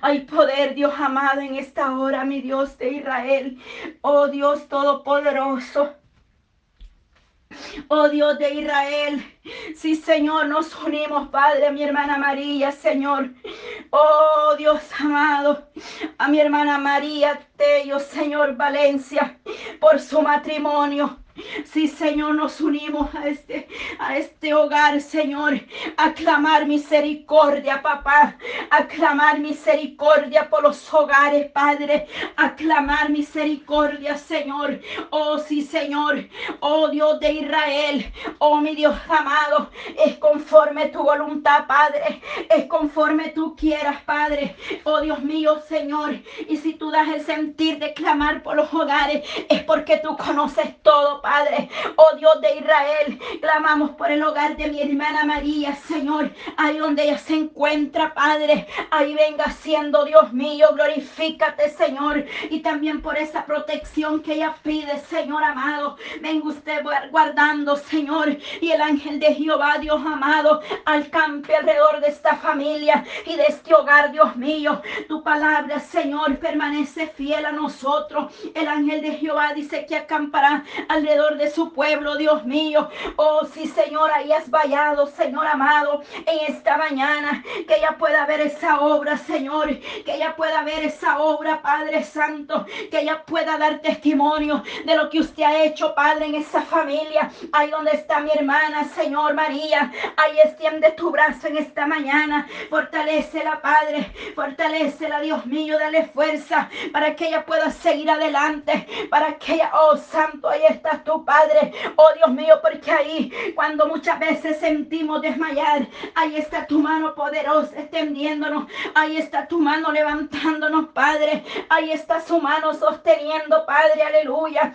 Speaker 2: Hay poder, Dios amado, en esta hora, mi Dios de Israel. Oh Dios Todopoderoso. Oh Dios de Israel, sí Señor, nos unimos, Padre, a mi hermana María, Señor. Oh Dios amado, a mi hermana María Tello, Señor Valencia, por su matrimonio. Sí, Señor, nos unimos a este, a este hogar, Señor, a clamar misericordia, papá, a clamar misericordia por los hogares, Padre, a clamar misericordia, Señor. Oh, sí, Señor, oh Dios de Israel, oh mi Dios amado, es conforme tu voluntad, Padre, es conforme tú quieras, Padre. Oh Dios mío, Señor, y si tú das el sentir de clamar por los hogares, es porque tú conoces todo, Padre. Oh Dios de Israel, clamamos por el hogar de mi hermana María, Señor. Ahí donde ella se encuentra, Padre. Ahí venga siendo, Dios mío, glorifícate, Señor. Y también por esa protección que ella pide, Señor amado. Venga usted guardando, Señor. Y el ángel de Jehová, Dios amado, alcampe alrededor de esta familia y de este hogar, Dios mío. Tu palabra, Señor, permanece fiel a nosotros. El ángel de Jehová dice que acampará alrededor de su pueblo, Dios mío. Oh, sí, Señor, ahí has vallado, Señor amado, en esta mañana. Que ella pueda ver esa obra, Señor. Que ella pueda ver esa obra, Padre Santo. Que ella pueda dar testimonio de lo que usted ha hecho, Padre, en esa familia. Ahí donde está mi hermana, Señor María. Ahí extiende tu brazo en esta mañana. Fortalecela, Padre. Fortalecela, Dios mío. Dale fuerza para que ella pueda seguir adelante. Para que ella, oh Santo, ahí tu Padre. Oh Dios mío, porque ahí, cuando muchas veces sentimos desmayar, ahí está tu mano poderosa extendiéndonos. Ahí está tu mano levantándonos, Padre. Ahí está su mano sosteniendo, Padre. Aleluya.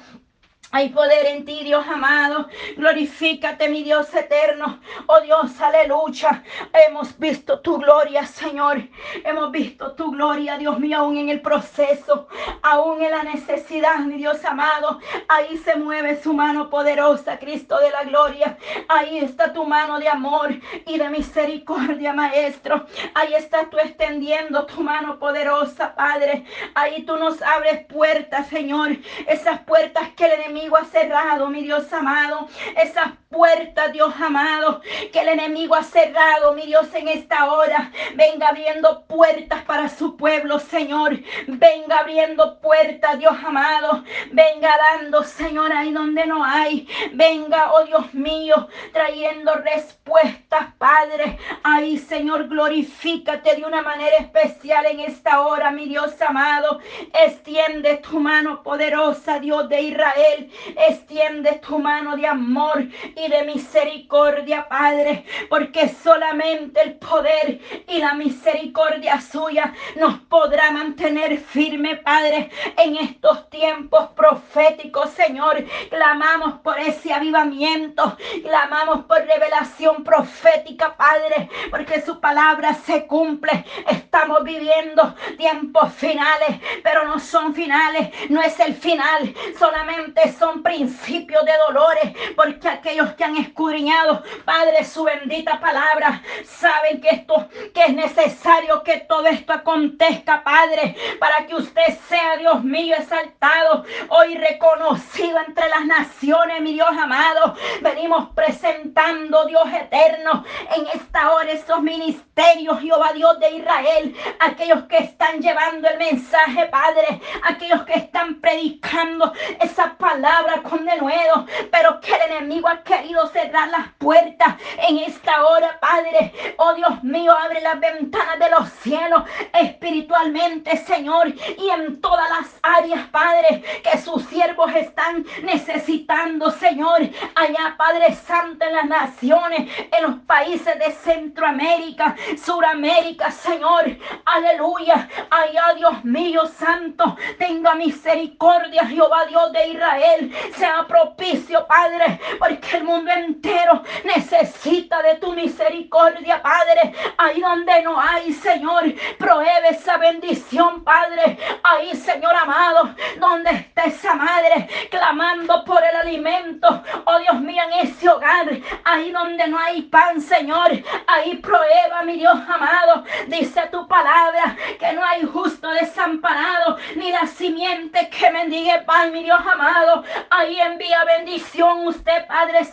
Speaker 2: Hay poder en ti, Dios amado. Glorifícate, mi Dios eterno. Oh Dios, aleluya. Hemos visto tu gloria, Señor. Hemos visto tu gloria, Dios mío, aún en el proceso, aún en la necesidad, mi Dios amado. Ahí se mueve su mano poderosa, Cristo de la gloria. Ahí está tu mano de amor y de misericordia, Maestro. Ahí está tú extendiendo tu mano poderosa, Padre. Ahí tú nos abres puertas, Señor. Esas puertas que el enemigo enemigo ha cerrado, mi Dios amado. Esas puertas, Dios amado, que el enemigo ha cerrado, mi Dios, en esta hora. Venga abriendo puertas para su pueblo, Señor. Venga abriendo puertas, Dios amado. Venga dando, Señor, ahí donde no hay. Venga, oh Dios mío, trayendo respuestas, Padre. Ahí, Señor, glorifícate de una manera especial en esta hora, mi Dios amado. Extiende tu mano poderosa, Dios de Israel extiende tu mano de amor y de misericordia, Padre, porque solamente el poder y la misericordia suya nos podrá mantener firme, Padre, en estos tiempos proféticos, Señor. Clamamos por ese avivamiento, clamamos por revelación profética, Padre, porque su palabra se cumple. Estamos viviendo tiempos finales, pero no son finales, no es el final, solamente son principios de dolores, porque aquellos que han escudriñado, Padre, su bendita palabra, saben que esto, que es necesario que todo esto acontezca, Padre, para que usted sea, Dios mío, exaltado, hoy reconocido entre las naciones, mi Dios amado. Venimos presentando, Dios eterno, en esta hora estos ministerios, Jehová Dios de Israel, aquellos que están llevando el mensaje, Padre, aquellos que están predicando esa palabra con denuedo, pero que el enemigo ha querido cerrar las puertas en esta hora, Padre. Oh Dios mío, abre las ventanas de los cielos espiritualmente, Señor, y en todas las áreas, Padre, que sus siervos están necesitando, Señor, allá, Padre Santo, en las naciones, en los países de Centroamérica, Suramérica, Señor, aleluya, allá, Dios mío, Santo, tenga misericordia, Jehová Dios de Israel. Sea propicio, Padre, porque el mundo entero necesita de tu misericordia, Padre. Ahí donde no hay, Señor, pruebe esa bendición, Padre. Ahí, Señor amado, donde está esa madre clamando por el alimento. Oh Dios mío, en ese hogar, ahí donde no hay pan, Señor, ahí prueba, mi Dios amado. Dice tu palabra que no hay justo desamparado, ni la simiente que mendigue pan, mi Dios amado. Ahí envía bendición usted, Padre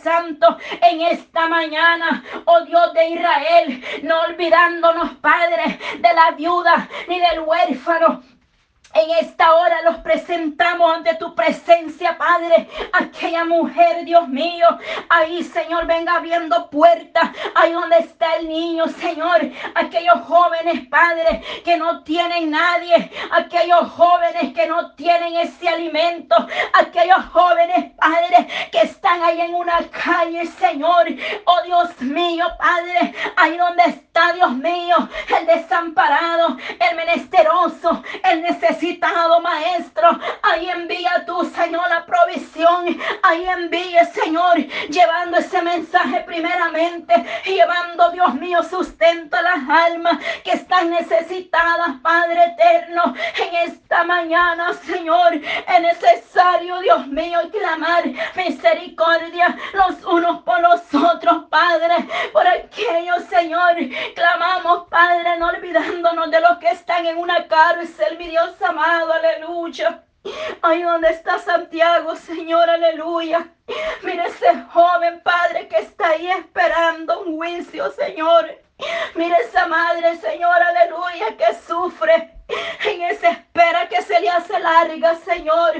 Speaker 2: en esta mañana. Oh Dios de Israel, no olvidándonos, Padre, de la viuda ni del huérfano en esta hora los presentamos ante tu presencia, Padre. Aquella mujer, Dios mío. Ahí, Señor, venga abriendo puertas. Ahí donde está el niño, Señor. Aquellos jóvenes, Padre, que no tienen nadie. Aquellos jóvenes que no tienen ese alimento. Aquellos jóvenes, Padre, que están ahí en una calle, Señor. Oh Dios mío, Padre. Ahí donde está, Dios mío, el desamparado, el menesteroso, el necesitado Maestro. Ahí envía tú, Señor, la provisión. Ahí envíe, Señor, llevando ese mensaje primeramente, llevando, Dios mío, sustento a las almas que están necesitadas, Padre eterno, en esta mañana, Señor. Es necesario, Dios mío, clamar misericordia los unos por los otros, Padre, por aquellos, Señor. Clamamos, Padre, no olvidándonos de los que están en una cárcel, mi Dios amado, aleluya. Ahí donde está Santiago, Señor, aleluya. Mira ese joven padre que está ahí esperando un juicio, Señor. Mira esa madre, Señor, aleluya, que sufre en esa espera que se le hace larga, Señor.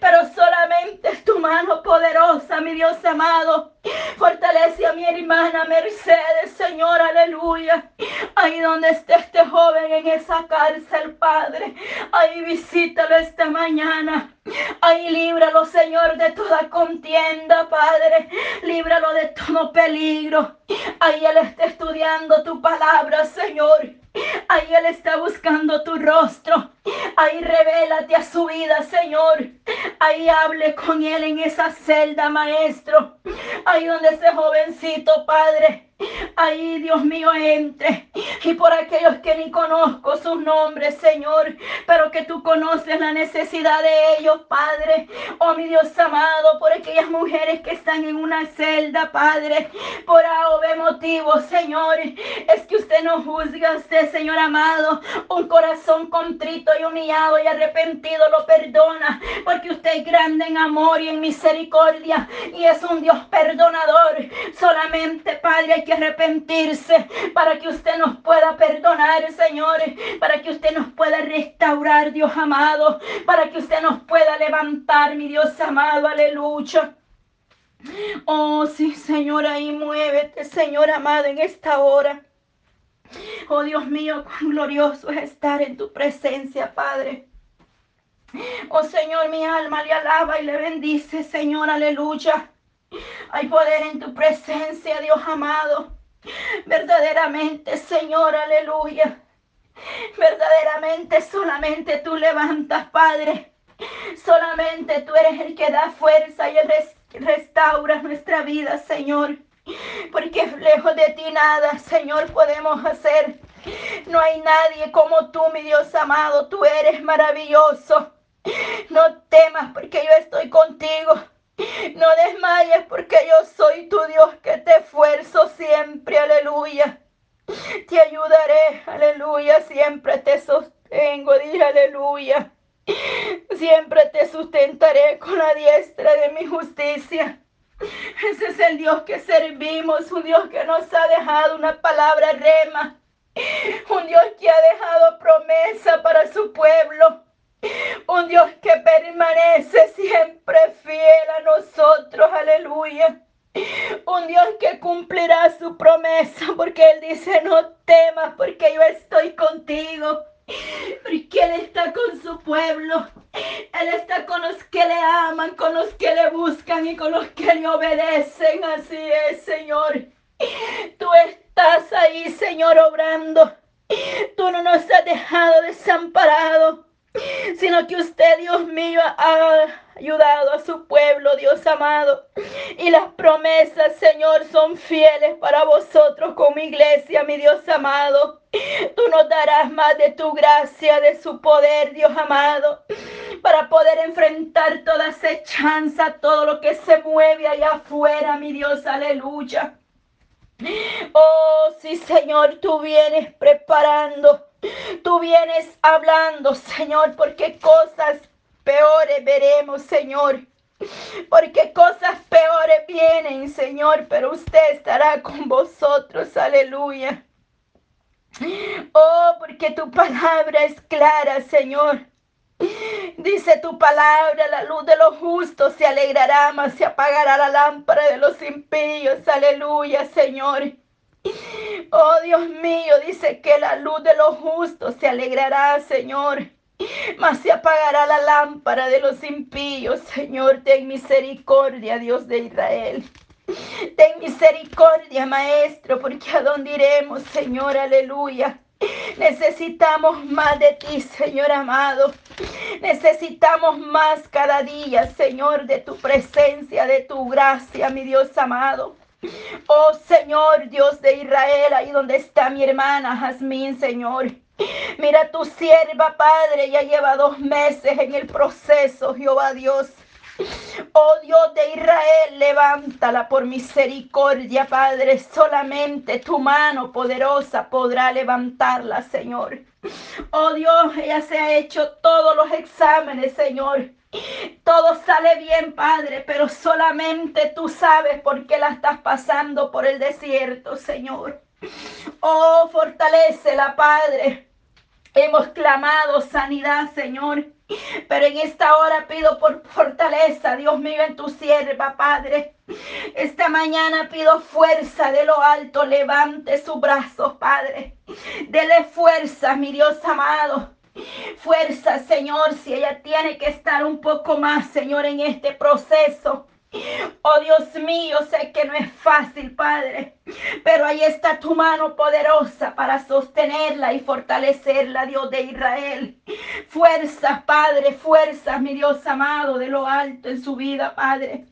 Speaker 2: Pero solamente es tu mano poderosa, mi Dios amado. Fortalece a mi hermana Mercedes, Señor, aleluya. Ahí donde esté este joven en esa cárcel, Padre. Ahí visítalo esta mañana. Ahí líbralo, Señor, de toda contienda, Padre. Líbralo de todo peligro. Ahí Él está estudiando tu palabra, Señor. Ahí Él está buscando tu rostro. Ahí revélate a su vida, Señor. Ahí hable con Él en esa celda, Maestro. Ahí donde ese jovencito, Padre, Ahí, Dios mío, entre. Y por aquellos que ni conozco sus nombres, Señor, pero que tú conoces la necesidad de ellos, Padre. Oh, mi Dios amado, por aquellas mujeres que están en una celda, Padre. Por A motivo, Señor. Es que usted no juzga, usted, Señor amado. Un corazón contrito y humillado y arrepentido lo perdona. Porque usted es grande en amor y en misericordia. Y es un Dios perdonador. Solamente, Padre, hay arrepentirse para que usted nos pueda perdonar, Señor, para que usted nos pueda restaurar, Dios amado, para que usted nos pueda levantar, mi Dios amado, aleluya. Oh, sí, Señor, ahí muévete, Señor amado, en esta hora. Oh, Dios mío, cuán glorioso es estar en tu presencia, Padre. Oh, Señor, mi alma le alaba y le bendice, Señor, aleluya. Hay poder en tu presencia, Dios amado. Verdaderamente, Señor, aleluya. Verdaderamente solamente tú levantas, Padre. Solamente tú eres el que da fuerza y restaura nuestra vida, Señor. Porque lejos de ti nada, Señor, podemos hacer. No hay nadie como tú, mi Dios amado. Tú eres maravilloso. No temas porque yo estoy contigo. No desmayes porque yo soy tu Dios que te esfuerzo siempre, aleluya. Te ayudaré, aleluya, siempre te sostengo, dije aleluya. Siempre te sustentaré con la diestra de mi justicia. Ese es el Dios que servimos, un Dios que nos ha dejado una palabra rema, un Dios que ha dejado promesa para su pueblo. Un Dios que permanece siempre fiel a nosotros, aleluya. Un Dios que cumplirá su promesa porque Él dice, no temas porque yo estoy contigo. Porque Él está con su pueblo. Él está con los que le aman, con los que le buscan y con los que le obedecen. Así es, Señor. Tú estás ahí, Señor, obrando. Tú no nos has dejado desamparados sino que usted, Dios mío, ha ayudado a su pueblo, Dios amado. Y las promesas, Señor, son fieles para vosotros como iglesia, mi Dios amado. Tú nos darás más de tu gracia, de su poder, Dios amado, para poder enfrentar toda acechanza, todo lo que se mueve allá afuera, mi Dios, aleluya. Oh, sí, Señor, tú vienes preparando Tú vienes hablando, Señor, porque cosas peores veremos, Señor. Porque cosas peores vienen, Señor, pero usted estará con vosotros. Aleluya. Oh, porque tu palabra es clara, Señor. Dice tu palabra, la luz de los justos se alegrará, mas se apagará la lámpara de los impíos. Aleluya, Señor. Oh Dios mío, dice que la luz de los justos se alegrará, Señor. Mas se apagará la lámpara de los impíos. Señor, ten misericordia, Dios de Israel. Ten misericordia, Maestro, porque a dónde iremos, Señor, aleluya. Necesitamos más de ti, Señor amado. Necesitamos más cada día, Señor, de tu presencia, de tu gracia, mi Dios amado. Oh Señor, Dios de Israel, ahí donde está mi hermana Jazmín, Señor. Mira tu sierva, Padre, ya lleva dos meses en el proceso, Jehová Dios. Oh Dios de Israel, levántala por misericordia, Padre. Solamente tu mano poderosa podrá levantarla, Señor. Oh Dios, ella se ha hecho todos los exámenes, Señor. Todo sale bien, Padre, pero solamente tú sabes por qué la estás pasando por el desierto, Señor. Oh, fortalecela, Padre. Hemos clamado sanidad, Señor. Pero en esta hora pido por fortaleza, Dios mío, en tu sierva, Padre. Esta mañana pido fuerza de lo alto. Levante sus brazos, Padre. Dele fuerza, mi Dios amado. Fuerza, Señor, si ella tiene que estar un poco más, Señor, en este proceso. Oh Dios mío, sé que no es fácil, Padre, pero ahí está tu mano poderosa para sostenerla y fortalecerla, Dios de Israel. Fuerzas, Padre, fuerzas, mi Dios amado, de lo alto en su vida, Padre.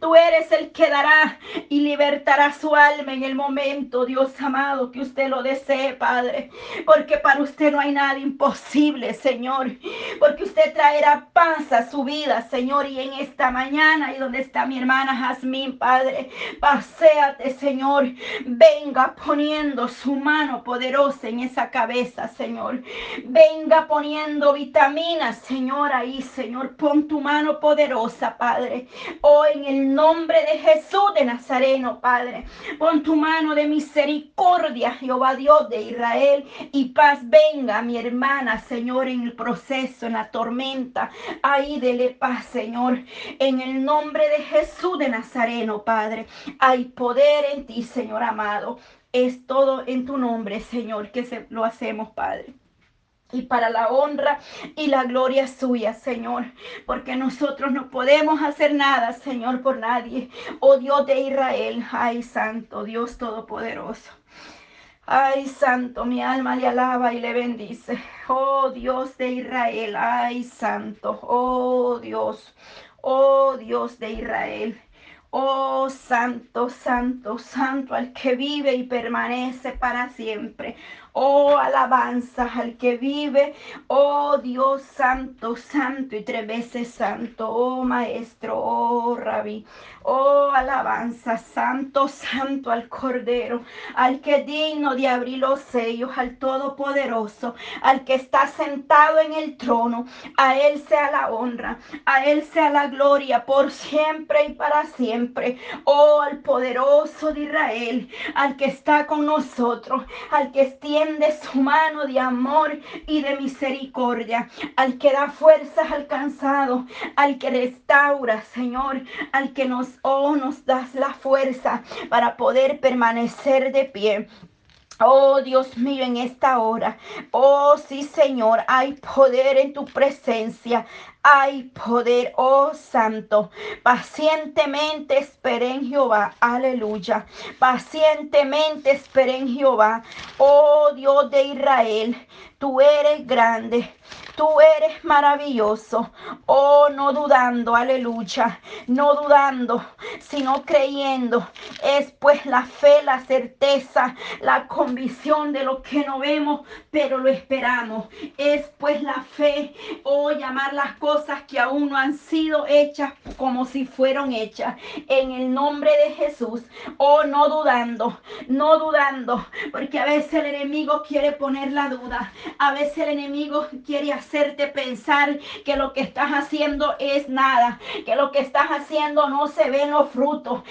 Speaker 2: Tú eres el que dará y libertará su alma en el momento, Dios amado, que usted lo desee, Padre. Porque para usted no hay nada imposible, Señor. Porque usted traerá paz a su vida, Señor. Y en esta mañana, y donde está mi hermana Jazmín, Padre, paséate, Señor. Venga poniendo su mano poderosa en esa cabeza, Señor. Venga poniendo vitaminas, Señor, ahí, Señor. Pon tu mano poderosa, Padre. Hoy en el nombre de Jesús de Nazareno, Padre. Pon tu mano de misericordia, Jehová Dios de Israel, y paz venga, mi hermana, Señor, en el proceso, en la tormenta. Ahí dele paz, Señor. En el nombre de Jesús de Nazareno, Padre. Hay poder en ti, Señor amado. Es todo en tu nombre, Señor, que se, lo hacemos, Padre y para la honra y la gloria suya, Señor. Porque nosotros no podemos hacer nada, Señor, por nadie. Oh Dios de Israel, ay Santo, Dios Todopoderoso. Ay, Santo, mi alma le alaba y le bendice. Oh Dios de Israel, ay, Santo, oh Dios, oh Dios de Israel. Oh Santo, Santo, Santo, al que vive y permanece para siempre. Oh, alabanza al que vive. Oh, Dios santo, santo y tres veces santo. Oh, maestro, oh, rabí. Oh, alabanza, santo, santo al Cordero, al que digno de abrir los sellos, al Todopoderoso, al que está sentado en el trono. A Él sea la honra, a Él sea la gloria por siempre y para siempre. Oh, al poderoso de Israel, al que está con nosotros, al que extiende de su mano de amor y de misericordia, al que da fuerzas al cansado, al que restaura, Señor, al que nos, oh, nos das la fuerza para poder permanecer de pie. Oh Dios mío, en esta hora. Oh sí, Señor, hay poder en tu presencia. Hay poder, oh Santo. Pacientemente esperé en Jehová. Aleluya. Pacientemente esperé en Jehová. Oh Dios de Israel, tú eres grande. Tú eres maravilloso. Oh, no dudando, aleluya. No dudando, sino creyendo. Es pues la fe, la certeza, la convicción de lo que no vemos, pero lo esperamos. Es pues la fe, oh, llamar las cosas que aún no han sido hechas como si fueron hechas. En el nombre de Jesús. Oh, no dudando, no dudando, porque a veces el enemigo quiere poner la duda. A veces el enemigo quiere hacerte pensar que lo que estás haciendo es nada, que lo que estás haciendo no se ven los frutos.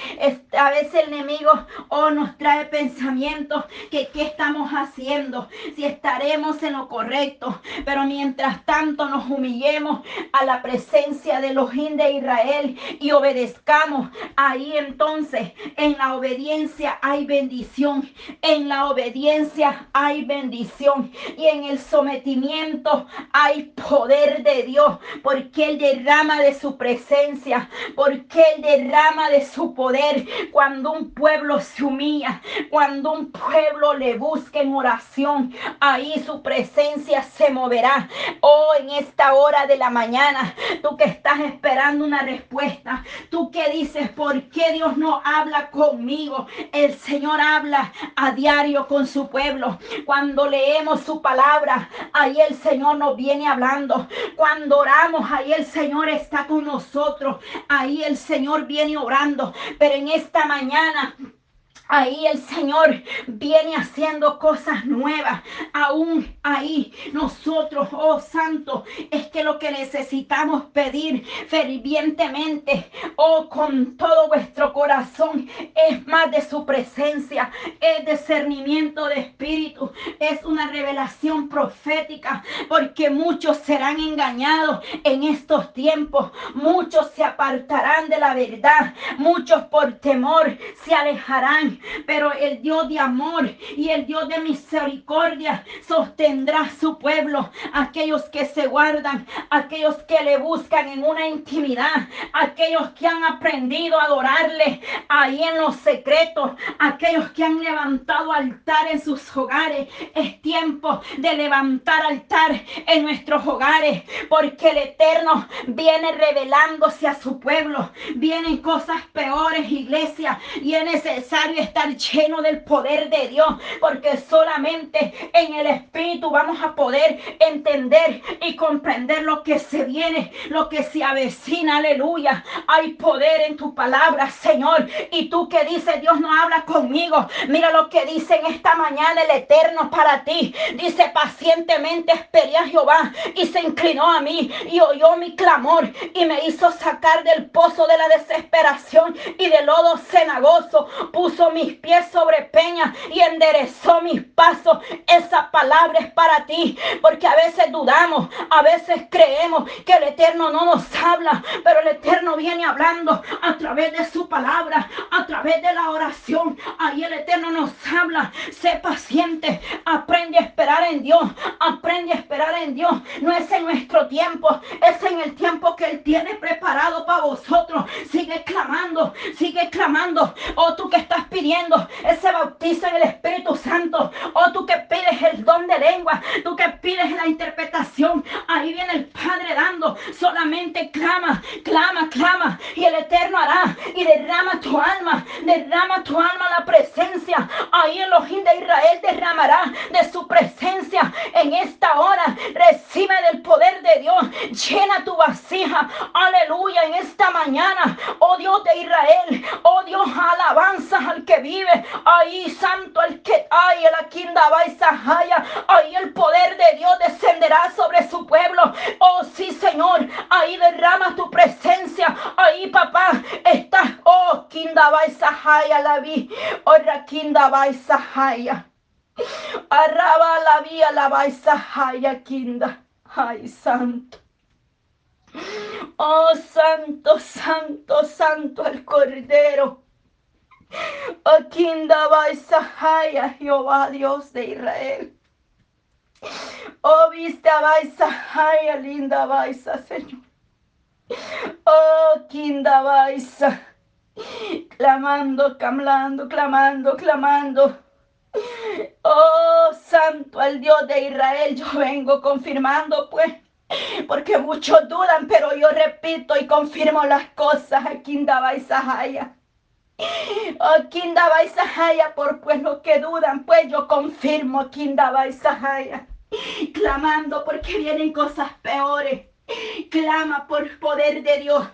Speaker 2: a veces el enemigo oh, nos trae pensamientos que qué estamos haciendo, si estaremos en lo correcto, pero mientras tanto nos humillemos a la presencia de los de Israel y obedezcamos, ahí entonces en la obediencia hay bendición, en la obediencia hay bendición. Y en el sometimiento hay poder de Dios, porque Él derrama de su presencia, porque Él derrama de su poder cuando un pueblo se humilla, cuando un pueblo le busca en oración, ahí su presencia se moverá. Oh, en esta hora de la mañana, tú que estás esperando una respuesta, tú que dices, ¿por qué Dios no habla conmigo? El Señor habla a diario con su pueblo. Cuando leemos su palabra, ahí el Señor nos viene hablando. Cuando oramos, ahí el Señor está con nosotros. Ahí el Señor viene orando. Pero en esta mañana Ahí el Señor viene haciendo cosas nuevas. Aún ahí nosotros, oh Santo, es que lo que necesitamos pedir fervientemente, oh con todo vuestro corazón, es más de su presencia, es discernimiento de espíritu, es una revelación profética, porque muchos serán engañados en estos tiempos, muchos se apartarán de la verdad, muchos por temor se alejarán pero el Dios de amor y el Dios de misericordia sostendrá su pueblo, aquellos que se guardan, aquellos que le buscan en una intimidad, aquellos que han aprendido a adorarle ahí en los secretos, aquellos que han levantado altar en sus hogares. Es tiempo de levantar altar en nuestros hogares, porque el Eterno viene revelándose a su pueblo. Vienen cosas peores, iglesia, y es necesario estar lleno del poder de Dios, porque solamente en el Espíritu vamos a poder entender y comprender lo que se viene, lo que se avecina, aleluya. Hay poder en tu palabra, Señor. Y tú que dices, Dios no habla conmigo. Mira lo que dice en esta mañana el Eterno para ti. Dice, pacientemente esperé a Jehová y se inclinó a mí y oyó mi clamor y me hizo sacar del pozo de la desesperación y del lodo cenagoso. Puso mis pies sobre peña y enderezó mis pasos. Esa palabra es para ti, porque a veces dudamos, a veces creemos que el Eterno no nos habla, pero el Eterno viene hablando a través de su palabra, a través de la oración. Ahí el Eterno nos habla. Sé paciente, aprende a esperar en Dios, aprende a esperar en Dios. No es en nuestro tiempo, es en el tiempo que Él tiene preparado para vosotros. Sigue clamando, sigue clamando. Oh, tú que estás pidiendo ese bautizo en el Espíritu Santo. Oh, tú que pides el don de lengua, tú que pides la interpretación. Ahí viene el Padre dando. Solamente clama, clama, clama. Y el Eterno hará. Y derrama tu alma, derrama tu alma la presencia. Ahí el Ojín de Israel derramará de su presencia en esta hora. Recibe del poder de Dios. Llena tu vasija. Aleluya en esta mañana. Oh Dios de Israel. Oh Dios, alabanza al vive Ahí, santo el que hay, el Aquinda Baisahaya. Ahí el poder de Dios descenderá sobre su pueblo. Oh, sí, Señor. Ahí derrama tu presencia. Ahí, papá, está. Oh, Kinda Baisahaya la vi. Oh, Rakinda Baisahaya. Arraba la vía la Baisahaya, Kinda. Ay, santo. Oh, santo, santo, santo el Cordero. Akinda Baisahaya, Jehová Dios de Israel. Oh, viste a Baisahaya, linda Baisa, Señor. Oh, Kinda Baisa. Clamando, clamando, clamando, clamando. Oh, santo al Dios de Israel, yo vengo confirmando, pues. Porque muchos dudan, pero yo repito y confirmo las cosas. Akinda Baisahaya. Oh, Kindaba Isahaya, por pues que dudan, pues yo confirmo Kindaba Isahaya. Clamando porque vienen cosas peores. Clama por poder de Dios.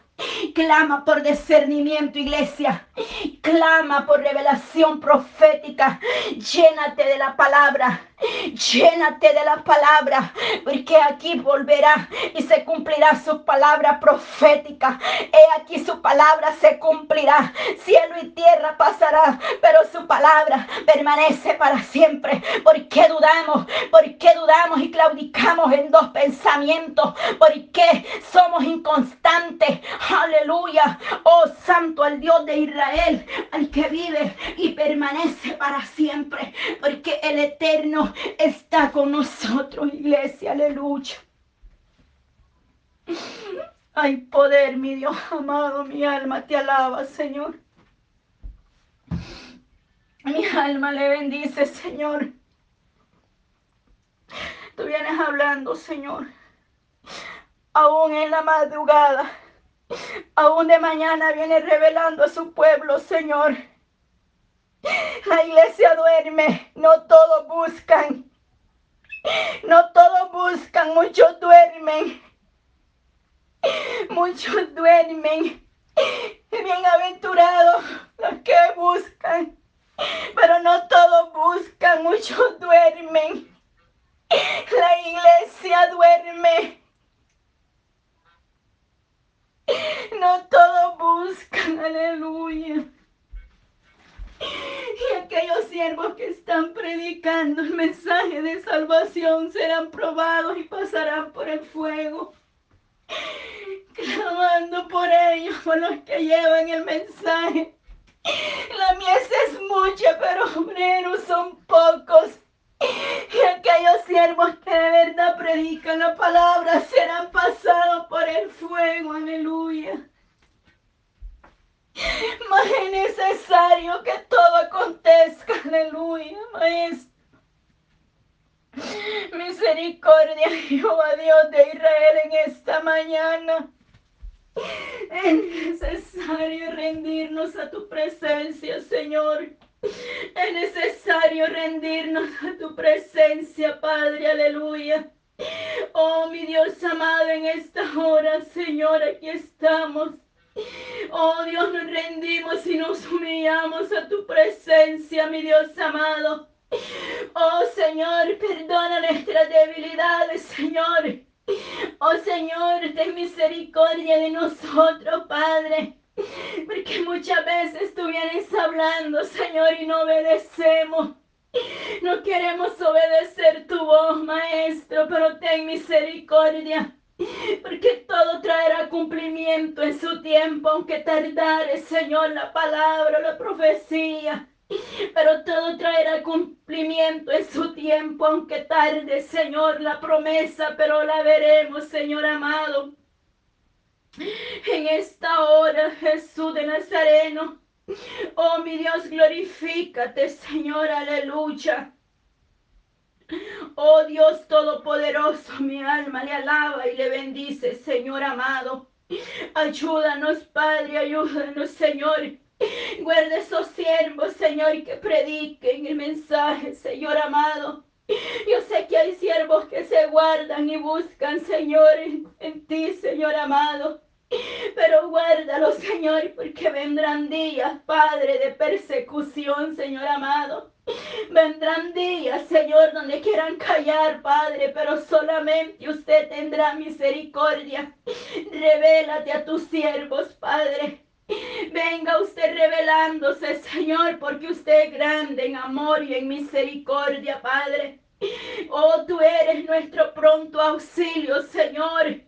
Speaker 2: Clama por discernimiento, iglesia. Clama por revelación profética. Llénate de la palabra. Llénate de la palabra, porque aquí volverá y se cumplirá su palabra profética. He aquí su palabra se cumplirá. Cielo y tierra pasará, pero su palabra permanece para siempre. ¿Por qué dudamos? ¿Por qué dudamos y claudicamos en dos pensamientos? ¿Por qué somos inconstantes? Aleluya. Oh santo al Dios de Israel, al que vive y permanece para siempre. Porque el eterno está con nosotros, iglesia, aleluya. Hay poder, mi Dios amado, mi alma te alaba, Señor. Mi alma le bendice, Señor. Tú vienes hablando, Señor. Aún en la madrugada, aún de mañana viene revelando a su pueblo, Señor. La iglesia duerme, no todos buscan. No todos buscan, muchos duermen. Muchos duermen. Bienaventurados los que buscan. Pero no todos buscan, muchos duermen. La iglesia duerme. No todos buscan, aleluya. Y aquellos siervos que están predicando el mensaje de salvación serán probados y pasarán por el fuego. Clamando por ellos, por los que llevan el mensaje. La mies es mucha, pero obreros son pocos. Y aquellos siervos que de verdad predican la palabra serán pasados por el fuego. Aleluya. Mas es necesario que todo acontezca. Aleluya, maestro. Misericordia, Jehová Dios de Israel, en esta mañana. Es necesario rendirnos a tu presencia, Señor. Es necesario rendirnos a tu presencia, Padre, aleluya. Oh, mi Dios amado, en esta hora, Señor, aquí estamos. Oh Dios, nos rendimos y nos humillamos a tu presencia, mi Dios amado. Oh Señor, perdona nuestras debilidades, Señor. Oh Señor, ten misericordia de nosotros, Padre. Porque muchas veces tú vienes hablando, Señor, y no obedecemos. No queremos obedecer tu voz, Maestro, pero ten misericordia. Porque todo traerá cumplimiento en su tiempo, aunque tardare, Señor, la palabra, la profecía. Pero todo traerá cumplimiento en su tiempo, aunque tarde, Señor, la promesa, pero la veremos, Señor amado. En esta hora, Jesús de Nazareno, oh mi Dios, glorifícate, Señor, aleluya. Oh Dios Todopoderoso, mi alma le alaba y le bendice, Señor amado. Ayúdanos, Padre, ayúdanos, Señor. Guarda esos siervos, Señor, que prediquen el mensaje, Señor amado. Yo sé que hay siervos que se guardan y buscan, Señor, en, en ti, Señor amado. Pero guárdalo, Señor, porque vendrán días, Padre, de persecución, Señor amado. Vendrán días, Señor, donde quieran callar, Padre, pero solamente usted tendrá misericordia. Revélate a tus siervos, Padre. Venga usted revelándose, Señor, porque usted es grande en amor y en misericordia, Padre. Oh, tú eres nuestro pronto auxilio, Señor.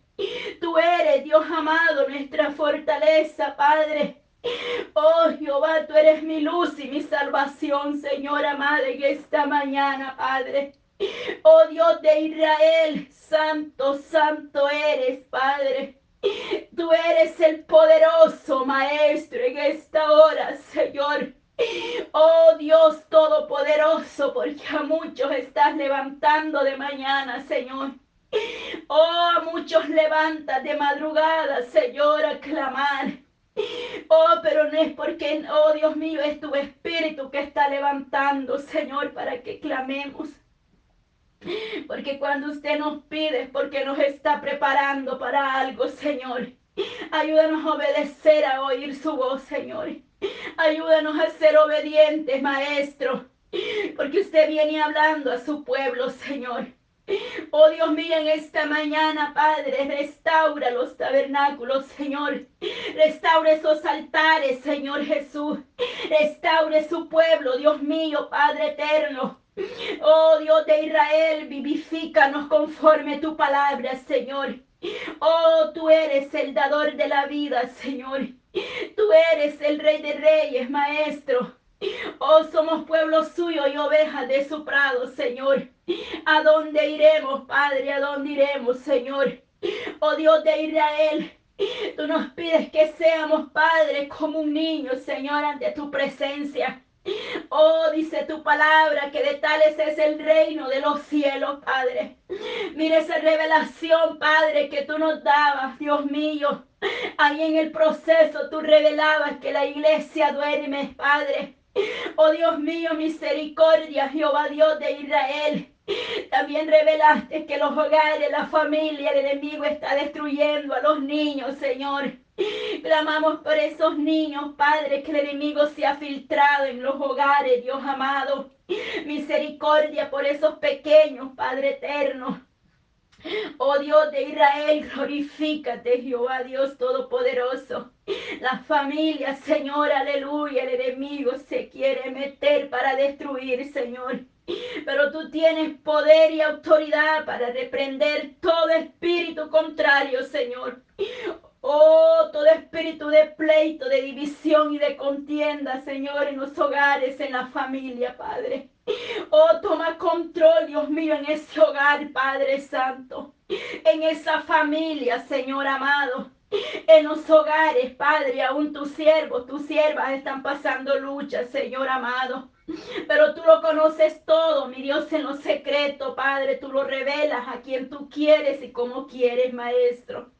Speaker 2: Tú eres, Dios amado, nuestra fortaleza, Padre. Oh Jehová, tú eres mi luz y mi salvación, Señor amado, en esta mañana, Padre. Oh Dios de Israel, santo, santo eres, Padre. Tú eres el poderoso Maestro en esta hora, Señor. Oh Dios Todopoderoso, porque a muchos estás levantando de mañana, Señor. Oh, muchos levantas de madrugada, Señor, a clamar. Oh, pero no es porque, oh Dios mío, es tu espíritu que está levantando, Señor, para que clamemos. Porque cuando usted nos pide es porque nos está preparando para algo, Señor. Ayúdanos a obedecer, a oír su voz, Señor. Ayúdanos a ser obedientes, Maestro. Porque usted viene hablando a su pueblo, Señor. Oh Dios mío, en esta mañana, Padre, restaura los tabernáculos, Señor. Restaure esos altares, Señor Jesús. Restaure su pueblo, Dios mío, Padre eterno. Oh Dios de Israel, vivifícanos conforme tu palabra, Señor. Oh, tú eres el dador de la vida, Señor. Tú eres el rey de reyes, maestro. Oh, somos pueblo suyo y ovejas de su prado, Señor. ¿A dónde iremos, Padre? ¿A dónde iremos, Señor? Oh Dios de Israel, tú nos pides que seamos padres como un niño, Señor, ante tu presencia. Oh, dice tu palabra que de tales es el reino de los cielos, Padre. Mira esa revelación, Padre, que tú nos dabas, Dios mío. Ahí en el proceso tú revelabas que la iglesia duerme, Padre. Oh Dios mío, misericordia, Jehová Dios de Israel. También revelaste que los hogares, la familia, el enemigo está destruyendo a los niños, Señor. Clamamos por esos niños, Padre, que el enemigo se ha filtrado en los hogares, Dios amado. Misericordia por esos pequeños, Padre eterno. Oh Dios de Israel, glorifícate, Jehová Dios Todopoderoso. La familia, Señor, aleluya, el enemigo se quiere meter para destruir, Señor. Pero tú tienes poder y autoridad para reprender todo espíritu contrario, Señor. Oh, todo espíritu de pleito, de división y de contienda, Señor, en los hogares, en la familia, Padre. Oh, toma control, Dios mío, en ese hogar, Padre Santo. En esa familia, Señor amado. En los hogares, Padre, aún tus siervos, tus siervas están pasando lucha, Señor amado. Pero tú lo conoces todo, mi Dios, en lo secreto, Padre. Tú lo revelas a quien tú quieres y como quieres, Maestro.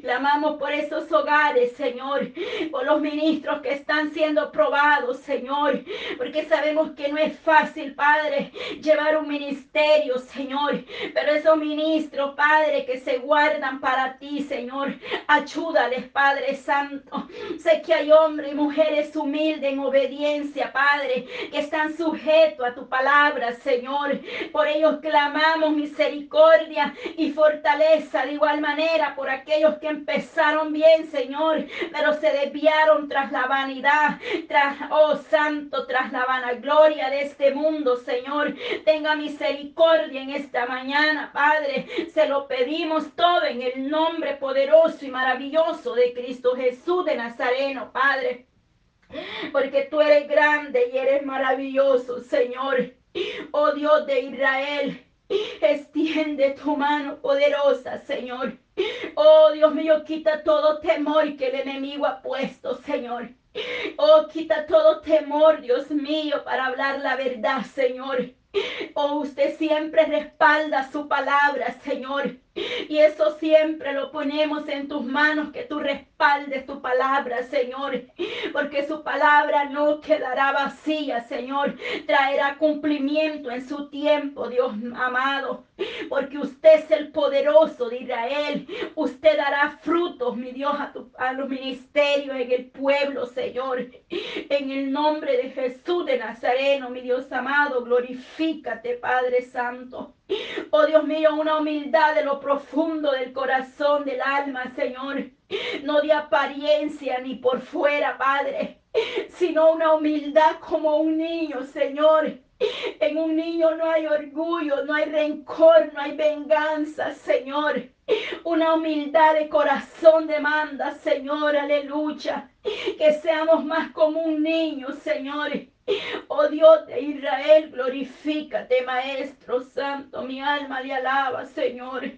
Speaker 2: Clamamos por esos hogares, Señor, por los ministros que están siendo probados, Señor, porque sabemos que no es fácil, Padre, llevar un ministerio, Señor, pero esos ministros, Padre, que se guardan para ti, Señor, ayúdales, Padre Santo. Sé que hay hombres y mujeres humildes en obediencia, Padre, que están sujetos a tu palabra, Señor. Por ellos clamamos misericordia y fortaleza de igual manera por aquellos aquellos que empezaron bien, Señor, pero se desviaron tras la vanidad, tras, oh Santo, tras la vanagloria de este mundo, Señor. Tenga misericordia en esta mañana, Padre. Se lo pedimos todo en el nombre poderoso y maravilloso de Cristo Jesús de Nazareno, Padre. Porque tú eres grande y eres maravilloso, Señor. Oh Dios de Israel. Extiende tu mano poderosa, Señor. Oh Dios mío, quita todo temor que el enemigo ha puesto, Señor. Oh, quita todo temor, Dios mío, para hablar la verdad, Señor. Oh, usted siempre respalda su palabra, Señor. Y eso siempre lo ponemos en tus manos, que tú respaldes tu palabra, Señor. Porque su palabra no quedará vacía, Señor. Traerá cumplimiento en su tiempo, Dios amado. Porque usted es el poderoso de Israel. Usted dará frutos, mi Dios, a, a los ministerios en el pueblo, Señor. En el nombre de Jesús de Nazareno, mi Dios amado, glorifícate, Padre Santo. Oh Dios mío, una humildad de lo profundo del corazón, del alma, Señor. No de apariencia ni por fuera, Padre, sino una humildad como un niño, Señor. En un niño no hay orgullo, no hay rencor, no hay venganza, Señor. Una humildad de corazón demanda, Señor, aleluya. Que seamos más como un niño, Señor Oh Dios de Israel, glorifícate, Maestro Santo. Mi alma le alaba, Señor.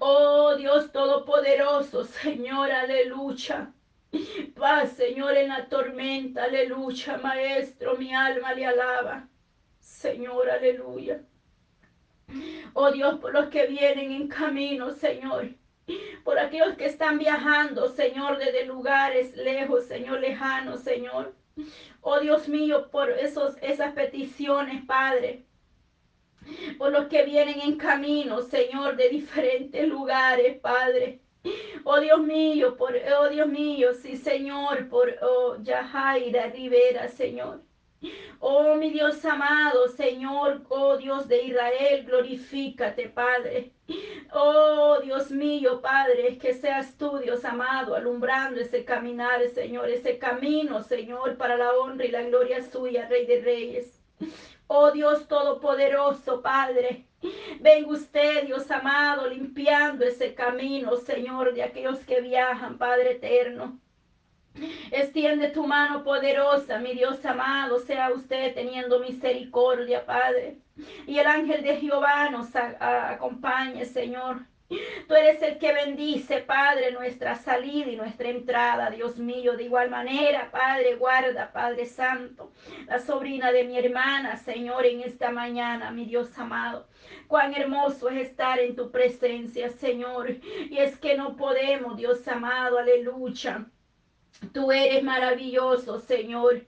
Speaker 2: Oh Dios Todopoderoso, Señor, aleluya. Paz, Señor, en la tormenta, aleluya, Maestro, mi alma le alaba. Señor, aleluya. Oh Dios, por los que vienen en camino, Señor. Por aquellos que están viajando, Señor, desde lugares lejos, Señor, lejanos, Señor. Oh Dios mío, por esos, esas peticiones, Padre. Por los que vienen en camino, Señor, de diferentes lugares, Padre. Oh Dios mío, por, oh Dios mío, sí, Señor, por oh, Yajaira Rivera, Señor. Oh mi Dios amado, Señor, oh Dios de Israel, glorifícate, Padre. Oh Dios mío, Padre, que seas tú, Dios amado, alumbrando ese caminar, Señor, ese camino, Señor, para la honra y la gloria suya, Rey de Reyes. Oh Dios Todopoderoso, Padre. Venga usted, Dios amado, limpiando ese camino, Señor, de aquellos que viajan, Padre eterno. Extiende tu mano poderosa, mi Dios amado, sea usted teniendo misericordia, Padre. Y el ángel de Jehová nos acompañe, Señor. Tú eres el que bendice, Padre, nuestra salida y nuestra entrada, Dios mío. De igual manera, Padre, guarda, Padre Santo, la sobrina de mi hermana, Señor, en esta mañana, mi Dios amado. Cuán hermoso es estar en tu presencia, Señor. Y es que no podemos, Dios amado, aleluya. Tú eres maravilloso, Señor.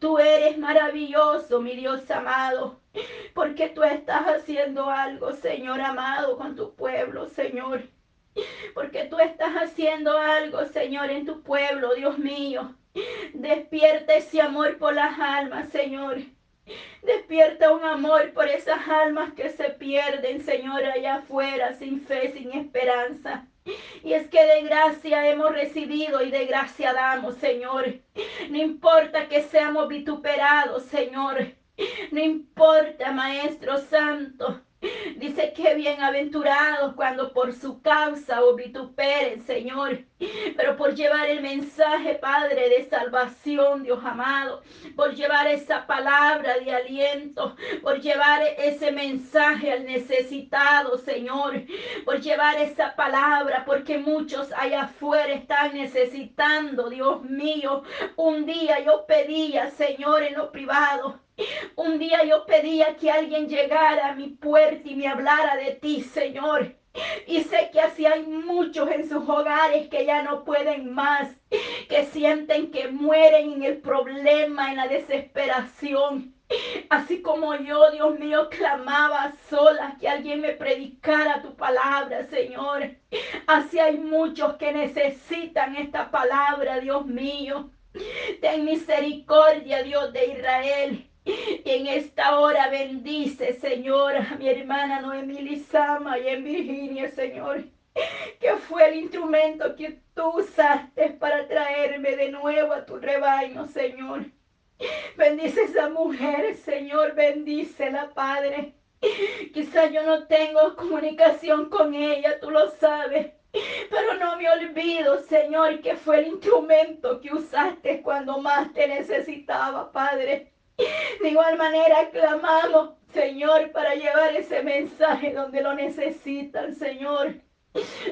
Speaker 2: Tú eres maravilloso, mi Dios amado. Porque tú estás haciendo algo, Señor amado, con tu pueblo, Señor. Porque tú estás haciendo algo, Señor, en tu pueblo, Dios mío. Despierta ese amor por las almas, Señor. Despierta un amor por esas almas que se pierden, Señor, allá afuera, sin fe, sin esperanza. Y es que de gracia hemos recibido y de gracia damos, Señor. No importa que seamos vituperados, Señor. No importa, Maestro Santo. Dice que bienaventurados cuando por su causa os vituperen, Señor. Pero por llevar el mensaje, Padre, de salvación, Dios amado. Por llevar esa palabra de aliento. Por llevar ese mensaje al necesitado, Señor. Por llevar esa palabra, porque muchos allá afuera están necesitando, Dios mío. Un día yo pedía, Señor, en lo privado un día yo pedía que alguien llegara a mi puerta y me hablara de ti, Señor. Y sé que así hay muchos en sus hogares que ya no pueden más, que sienten que mueren en el problema, en la desesperación. Así como yo, Dios mío, clamaba sola que alguien me predicara tu palabra, Señor. Así hay muchos que necesitan esta palabra, Dios mío. Ten misericordia, Dios de Israel. En esta hora bendice, Señor, a mi hermana Noemí Lizama y en Virginia, Señor, que fue el instrumento que tú usaste para traerme de nuevo a tu rebaño, Señor. Bendice esa mujer, Señor, bendícela, Padre. Quizá yo no tengo comunicación con ella, tú lo sabes. Pero no me olvido, Señor, que fue el instrumento que usaste cuando más te necesitaba, Padre. De igual manera clamamos, Señor, para llevar ese mensaje donde lo necesitan, Señor.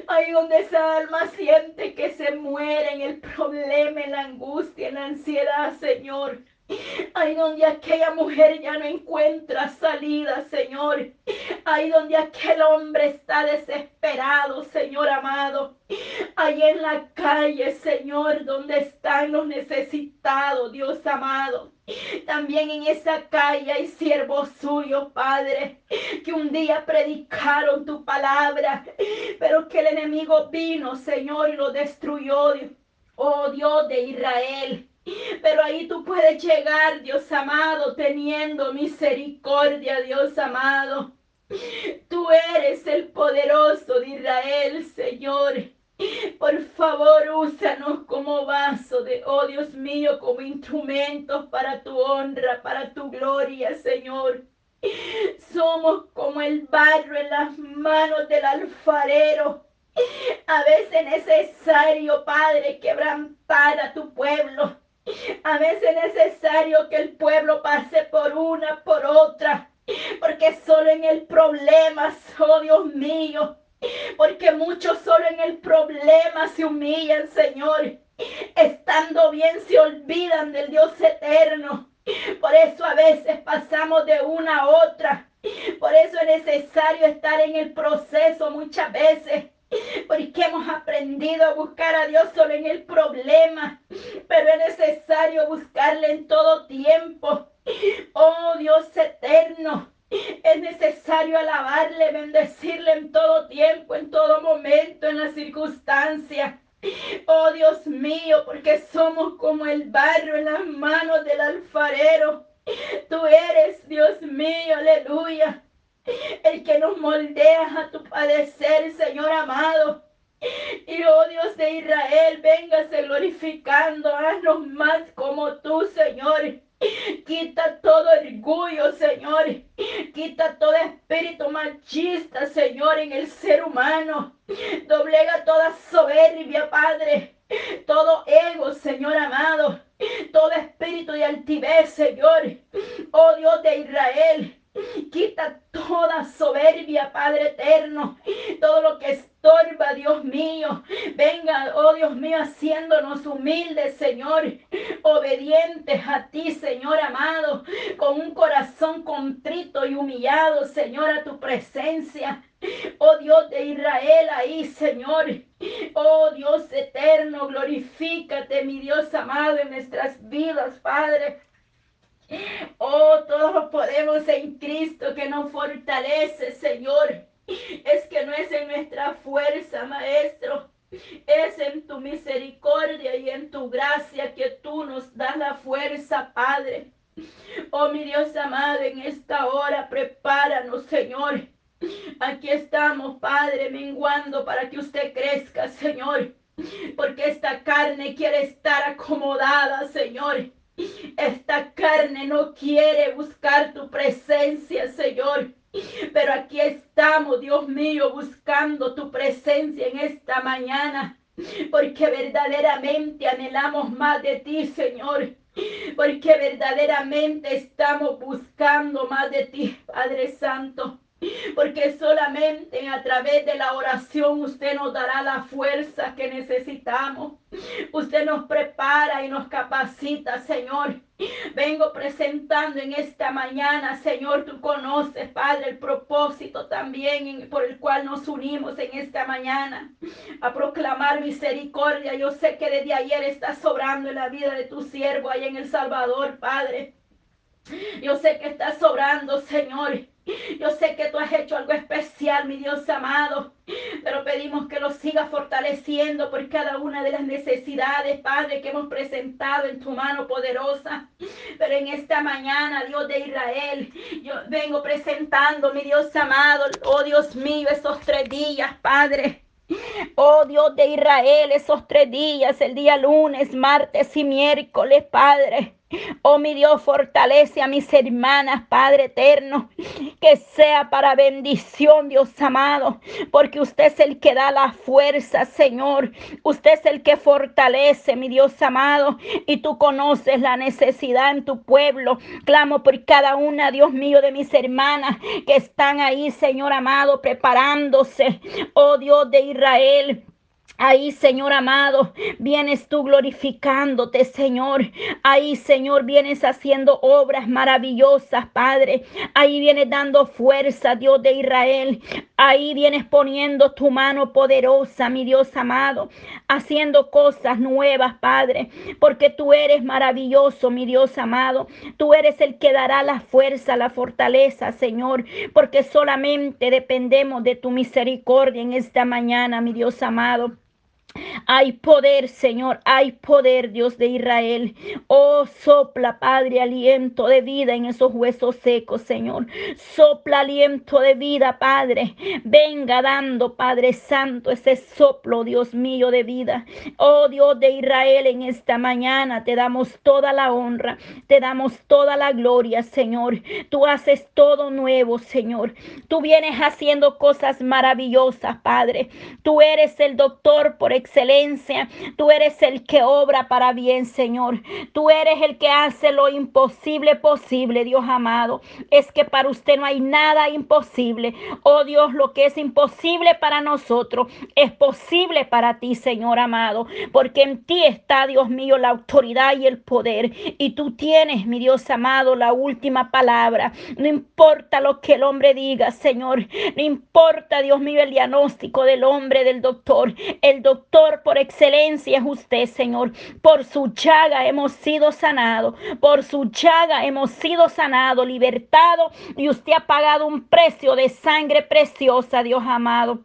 Speaker 2: Ahí donde esa alma siente que se muere en el problema, en la angustia, en la ansiedad, Señor. Ahí donde aquella mujer ya no encuentra salida, Señor. Ahí donde aquel hombre está desesperado, Señor amado. Ahí en la calle, Señor, donde están los necesitados, Dios amado. También en esa calle hay siervos suyos, Padre, que un día predicaron tu palabra, pero que el enemigo vino, Señor, y lo destruyó. Oh Dios de Israel. Pero ahí tú puedes llegar, Dios amado, teniendo misericordia, Dios amado. Tú eres el poderoso de Israel, Señor. Por favor, úsanos como vaso de, oh Dios mío, como instrumentos para tu honra, para tu gloria, Señor. Somos como el barro en las manos del alfarero. A veces necesario, Padre, quebrantar a tu pueblo. A veces es necesario que el pueblo pase por una, por otra, porque solo en el problema, oh Dios mío, porque muchos solo en el problema se humillan, Señor. Estando bien se olvidan del Dios eterno. Por eso a veces pasamos de una a otra. Por eso es necesario estar en el proceso muchas veces porque hemos aprendido a buscar a Dios solo en el problema, pero es necesario buscarle en todo tiempo. Oh Dios eterno, es necesario alabarle, bendecirle en todo tiempo, en todo momento, en las circunstancias. Oh Dios mío, porque somos como el barro en las manos del alfarero. Tú eres, Dios mío, aleluya el que nos moldea a tu padecer, Señor amado. Y oh Dios de Israel, véngase glorificando, haznos más como tú, Señor. Quita todo orgullo, Señor. Quita todo espíritu machista, Señor, en el ser humano. Doblega toda soberbia, Padre. Todo ego, Señor amado. Todo espíritu de altivez, Señor. Oh Dios de Israel. Quita toda soberbia, Padre eterno. Todo lo que estorba, Dios mío. Venga, oh Dios mío, haciéndonos humildes, Señor. Obedientes a ti, Señor amado. Con un corazón contrito y humillado, Señor, a tu presencia. Oh Dios de Israel, ahí, Señor. Oh Dios eterno, glorifícate, mi Dios amado, en nuestras vidas, Padre. Oh, todos lo podemos en Cristo que nos fortalece, Señor. Es que no es en nuestra fuerza, Maestro. Es en tu misericordia y en tu gracia que tú nos das la fuerza, Padre. Oh, mi Dios amado, en esta hora prepáranos, Señor. Aquí estamos, Padre, menguando para que usted crezca, Señor. Porque esta carne quiere estar acomodada, Señor. Esta carne no quiere buscar tu presencia, Señor. Pero aquí estamos, Dios mío, buscando tu presencia en esta mañana. Porque verdaderamente anhelamos más de ti, Señor. Porque verdaderamente estamos buscando más de ti, Padre Santo. Porque solamente a través de la oración usted nos dará la fuerza que necesitamos. Usted nos prepara y nos capacita, Señor. Vengo presentando en esta mañana, Señor, tú conoces, Padre, el propósito también por el cual nos unimos en esta mañana a proclamar misericordia. Yo sé que desde ayer está sobrando en la vida de tu siervo ahí en El Salvador, Padre. Yo sé que está sobrando, Señor. Yo sé que tú has hecho algo especial, mi Dios amado, pero pedimos que lo sigas fortaleciendo por cada una de las necesidades, Padre, que hemos presentado en tu mano poderosa. Pero en esta mañana, Dios de Israel, yo vengo presentando, mi Dios amado, oh Dios mío, esos tres días, Padre. Oh Dios de Israel, esos tres días, el día lunes, martes y miércoles, Padre. Oh mi Dios, fortalece a mis hermanas, Padre eterno, que sea para bendición, Dios amado, porque usted es el que da la fuerza, Señor. Usted es el que fortalece, mi Dios amado, y tú conoces la necesidad en tu pueblo. Clamo por cada una, Dios mío, de mis hermanas que están ahí, Señor amado, preparándose. Oh Dios de Israel. Ahí, Señor amado, vienes tú glorificándote, Señor. Ahí, Señor, vienes haciendo obras maravillosas, Padre. Ahí vienes dando fuerza, Dios de Israel. Ahí vienes poniendo tu mano poderosa, mi Dios amado, haciendo cosas nuevas, Padre, porque tú eres maravilloso, mi Dios amado. Tú eres el que dará la fuerza, la fortaleza, Señor, porque solamente dependemos de tu misericordia en esta mañana, mi Dios amado. Hay poder, Señor, hay poder, Dios de Israel. Oh, sopla, Padre, aliento de vida en esos huesos secos, Señor. Sopla aliento de vida, Padre. Venga dando, Padre Santo, ese soplo, Dios mío, de vida. Oh, Dios de Israel, en esta mañana te damos toda la honra, te damos toda la gloria, Señor. Tú haces todo nuevo, Señor. Tú vienes haciendo cosas maravillosas, Padre. Tú eres el doctor por excelencia. Tú eres el que obra para bien, Señor. Tú eres el que hace lo imposible posible, Dios amado. Es que para usted no hay nada imposible. Oh Dios, lo que es imposible para nosotros es posible para ti, Señor amado. Porque en ti está, Dios mío, la autoridad y el poder. Y tú tienes, mi Dios amado, la última palabra. No importa lo que el hombre diga, Señor. No importa, Dios mío, el diagnóstico del hombre, del doctor. El doctor por excelencia es usted, Señor. Por su chaga hemos sido sanados. Por su chaga hemos sido sanados, libertados. Y usted ha pagado un precio de sangre preciosa, Dios amado.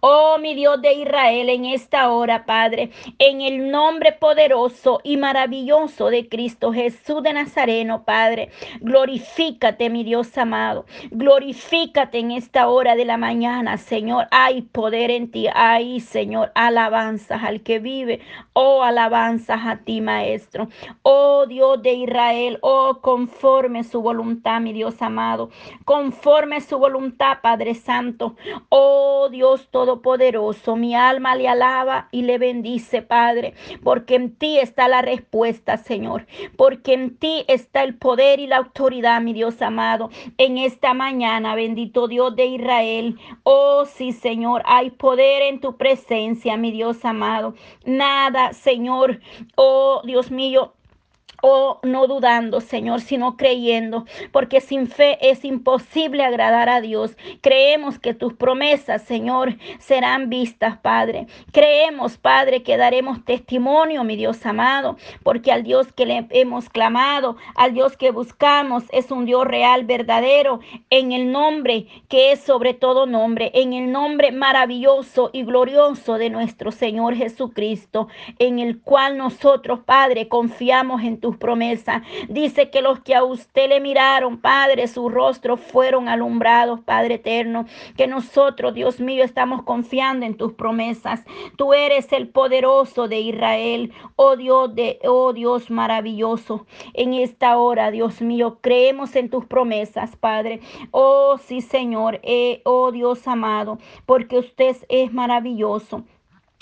Speaker 2: Oh, mi Dios de Israel, en esta hora, Padre, en el nombre poderoso y maravilloso de Cristo Jesús de Nazareno, Padre, glorifícate, mi Dios amado, glorifícate en esta hora de la mañana, Señor. Hay poder en ti, hay, Señor, alabanzas al que vive, oh, alabanzas a ti, Maestro. Oh, Dios de Israel, oh, conforme su voluntad, mi Dios amado, conforme su voluntad, Padre Santo, oh, Dios Todopoderoso, mi alma le alaba y le bendice, Padre, porque en ti está la respuesta, Señor, porque en ti está el poder y la autoridad, mi Dios amado, en esta mañana, bendito Dios de Israel. Oh, sí, Señor, hay poder en tu presencia, mi Dios amado. Nada, Señor, oh Dios mío Oh, no dudando, Señor, sino creyendo, porque sin fe es imposible agradar a Dios. Creemos que tus promesas, Señor, serán vistas, Padre. Creemos, Padre, que daremos testimonio, mi Dios amado, porque al Dios que le hemos clamado, al Dios que buscamos, es un Dios real, verdadero, en el nombre que es sobre todo nombre, en el nombre maravilloso y glorioso de nuestro Señor Jesucristo, en el cual nosotros, Padre, confiamos en tus promesa Dice que los que a usted le miraron, Padre, su rostro fueron alumbrados, Padre eterno. Que nosotros, Dios mío, estamos confiando en tus promesas. Tú eres el poderoso de Israel, oh Dios de, oh Dios maravilloso. En esta hora, Dios mío, creemos en tus promesas, Padre. Oh sí, Señor, eh, oh Dios amado, porque usted es maravilloso.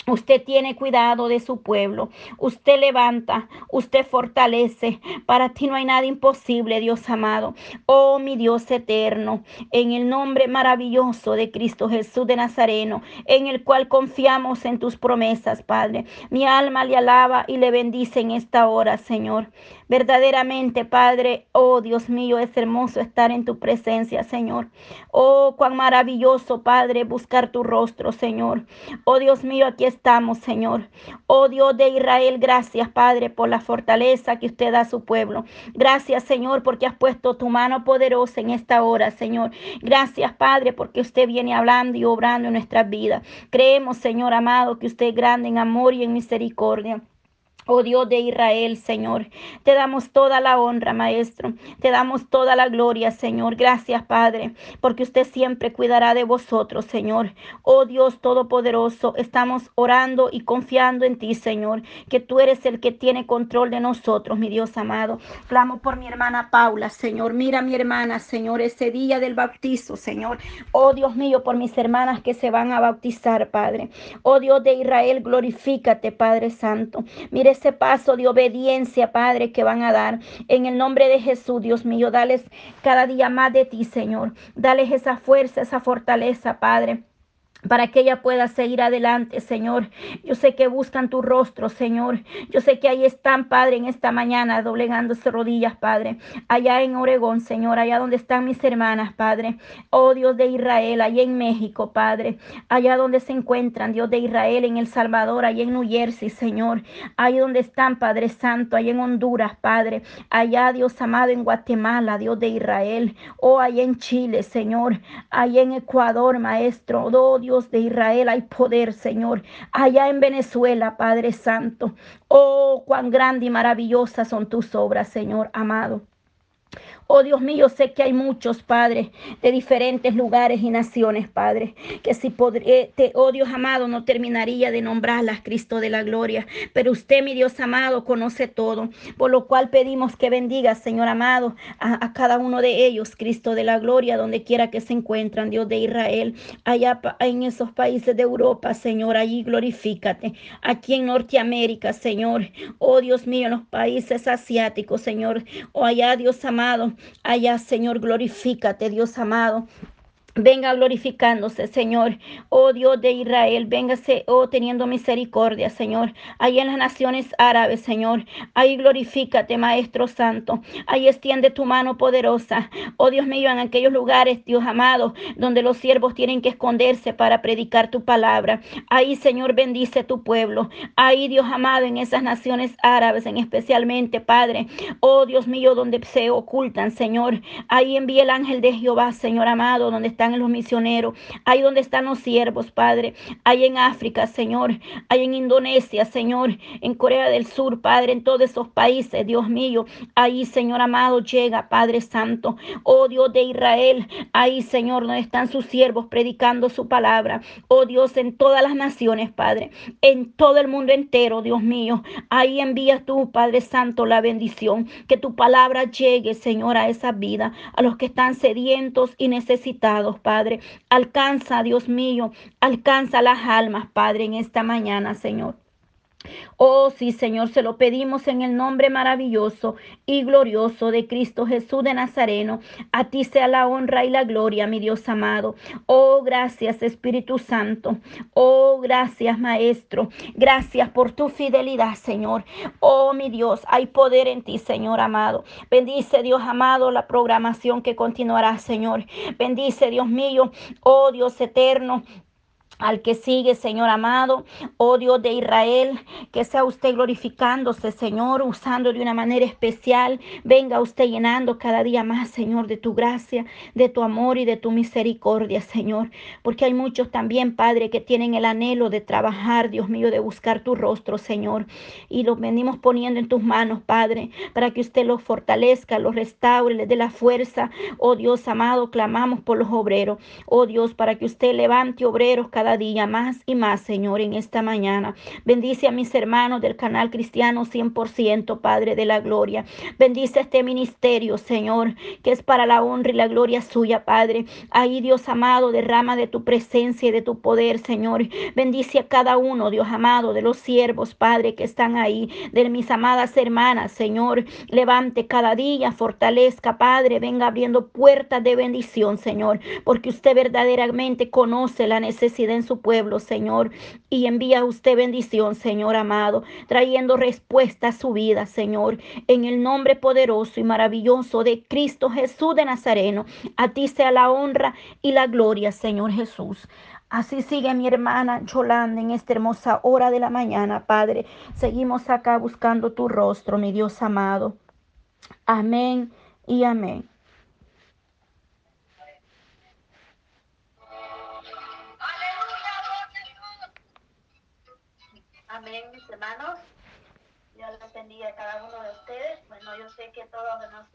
Speaker 2: Usted tiene cuidado de su pueblo. Usted levanta, usted fortalece. Para ti no hay nada imposible, Dios amado. Oh, mi Dios eterno, en el nombre maravilloso de Cristo Jesús de Nazareno, en el cual confiamos en tus promesas, Padre. Mi alma le alaba y le bendice en esta hora, Señor. Verdaderamente, Padre, oh Dios mío, es hermoso estar en tu presencia, Señor. Oh, cuán maravilloso, Padre, buscar tu rostro, Señor. Oh Dios mío, aquí estamos, Señor. Oh Dios de Israel, gracias, Padre, por la fortaleza que usted da a su pueblo. Gracias, Señor, porque has puesto tu mano poderosa en esta hora, Señor. Gracias, Padre, porque usted viene hablando y obrando en nuestras vidas. Creemos, Señor amado, que usted es grande en amor y en misericordia. Oh Dios de Israel, Señor, te damos toda la honra, Maestro. Te damos toda la gloria, Señor. Gracias, Padre, porque usted siempre cuidará de vosotros, Señor. Oh Dios Todopoderoso, estamos orando y confiando en ti, Señor, que tú eres el que tiene control de nosotros, mi Dios amado. Clamo por mi hermana Paula, Señor. Mira mi hermana, Señor, ese día del bautizo, Señor. Oh Dios mío, por mis hermanas que se van a bautizar, Padre. Oh Dios de Israel, glorifícate, Padre Santo. Mire ese paso de obediencia, Padre, que van a dar. En el nombre de Jesús, Dios mío, dales cada día más de ti, Señor. Dales esa fuerza, esa fortaleza, Padre para que ella pueda seguir adelante, Señor. Yo sé que buscan tu rostro, Señor. Yo sé que ahí están, Padre, en esta mañana, doblegándose rodillas, Padre. Allá en Oregón, Señor, allá donde están mis hermanas, Padre. Oh Dios de Israel, allá en México, Padre. Allá donde se encuentran, Dios de Israel, en El Salvador, allá en New Jersey, Señor. Ahí donde están, Padre Santo, allá en Honduras, Padre. Allá, Dios amado, en Guatemala, Dios de Israel. Oh, allá en Chile, Señor. Allá en Ecuador, Maestro. Oh, Dios de Israel hay poder, Señor. Allá en Venezuela, Padre Santo. Oh, cuán grande y maravillosa son tus obras, Señor amado. Oh Dios mío, sé que hay muchos, Padre, de diferentes lugares y naciones, Padre, que si podría, te, oh Dios amado, no terminaría de nombrarlas, Cristo de la gloria. Pero usted, mi Dios amado, conoce todo, por lo cual pedimos que bendiga, Señor amado, a, a cada uno de ellos, Cristo de la gloria, donde quiera que se encuentran, Dios de Israel, allá en esos países de Europa, Señor, allí glorifícate. Aquí en Norteamérica, Señor, oh Dios mío, en los países asiáticos, Señor, oh allá, Dios amado, Allá, Señor, glorifícate, Dios amado. Venga glorificándose, Señor. Oh Dios de Israel, véngase, oh teniendo misericordia, Señor. Ahí en las naciones árabes, Señor. Ahí glorifícate, Maestro Santo. Ahí extiende tu mano poderosa. Oh Dios mío, en aquellos lugares, Dios amado, donde los siervos tienen que esconderse para predicar tu palabra. Ahí, Señor, bendice tu pueblo. Ahí, Dios amado, en esas naciones árabes, en especialmente, Padre. Oh Dios mío, donde se ocultan, Señor. Ahí envía el ángel de Jehová, Señor amado, donde está en los misioneros, ahí donde están los siervos, Padre, ahí en África, Señor, ahí en Indonesia, Señor, en Corea del Sur, Padre, en todos esos países, Dios mío, ahí, Señor amado, llega, Padre Santo, oh Dios de Israel, ahí, Señor, donde están sus siervos predicando su palabra, oh Dios, en todas las naciones, Padre, en todo el mundo entero, Dios mío, ahí envías tú, Padre Santo, la bendición, que tu palabra llegue, Señor, a esa vida, a los que están sedientos y necesitados, Padre. Alcanza, Dios mío, alcanza las almas, Padre, en esta mañana, Señor. Oh sí, Señor, se lo pedimos en el nombre maravilloso y glorioso de Cristo Jesús de Nazareno. A ti sea la honra y la gloria, mi Dios amado. Oh, gracias Espíritu Santo. Oh, gracias Maestro. Gracias por tu fidelidad, Señor. Oh, mi Dios, hay poder en ti, Señor amado. Bendice, Dios amado, la programación que continuará, Señor. Bendice, Dios mío. Oh, Dios eterno al que sigue, Señor amado, oh Dios de Israel, que sea usted glorificándose, Señor, usando de una manera especial. Venga usted llenando cada día más, Señor, de tu gracia, de tu amor y de tu misericordia, Señor. Porque hay muchos también, Padre, que tienen el anhelo de trabajar, Dios mío, de buscar tu rostro, Señor. Y los venimos poniendo en tus manos, Padre, para que usted los fortalezca, los restaure, les dé la fuerza. Oh Dios amado, clamamos por los obreros. Oh Dios, para que usted levante obreros cada día más y más, Señor, en esta mañana. Bendice a mis hermanos del canal cristiano 100%, Padre de la Gloria. Bendice este ministerio, Señor, que es para la honra y la gloria suya, Padre. Ahí, Dios amado, derrama de tu presencia y de tu poder, Señor. Bendice a cada uno, Dios amado, de los siervos, Padre, que están ahí, de mis amadas hermanas, Señor. Levante cada día, fortalezca, Padre, venga abriendo puertas de bendición, Señor, porque usted verdaderamente conoce la necesidad su pueblo, Señor, y envía usted bendición, Señor amado, trayendo respuesta a su vida, Señor, en el nombre poderoso y maravilloso de Cristo Jesús de Nazareno. A ti sea la honra y la gloria, Señor Jesús. Así sigue mi hermana Yolanda en esta hermosa hora de la mañana, Padre. Seguimos acá buscando tu rostro, mi Dios amado. Amén y amén.
Speaker 1: Amén, sé que todos nos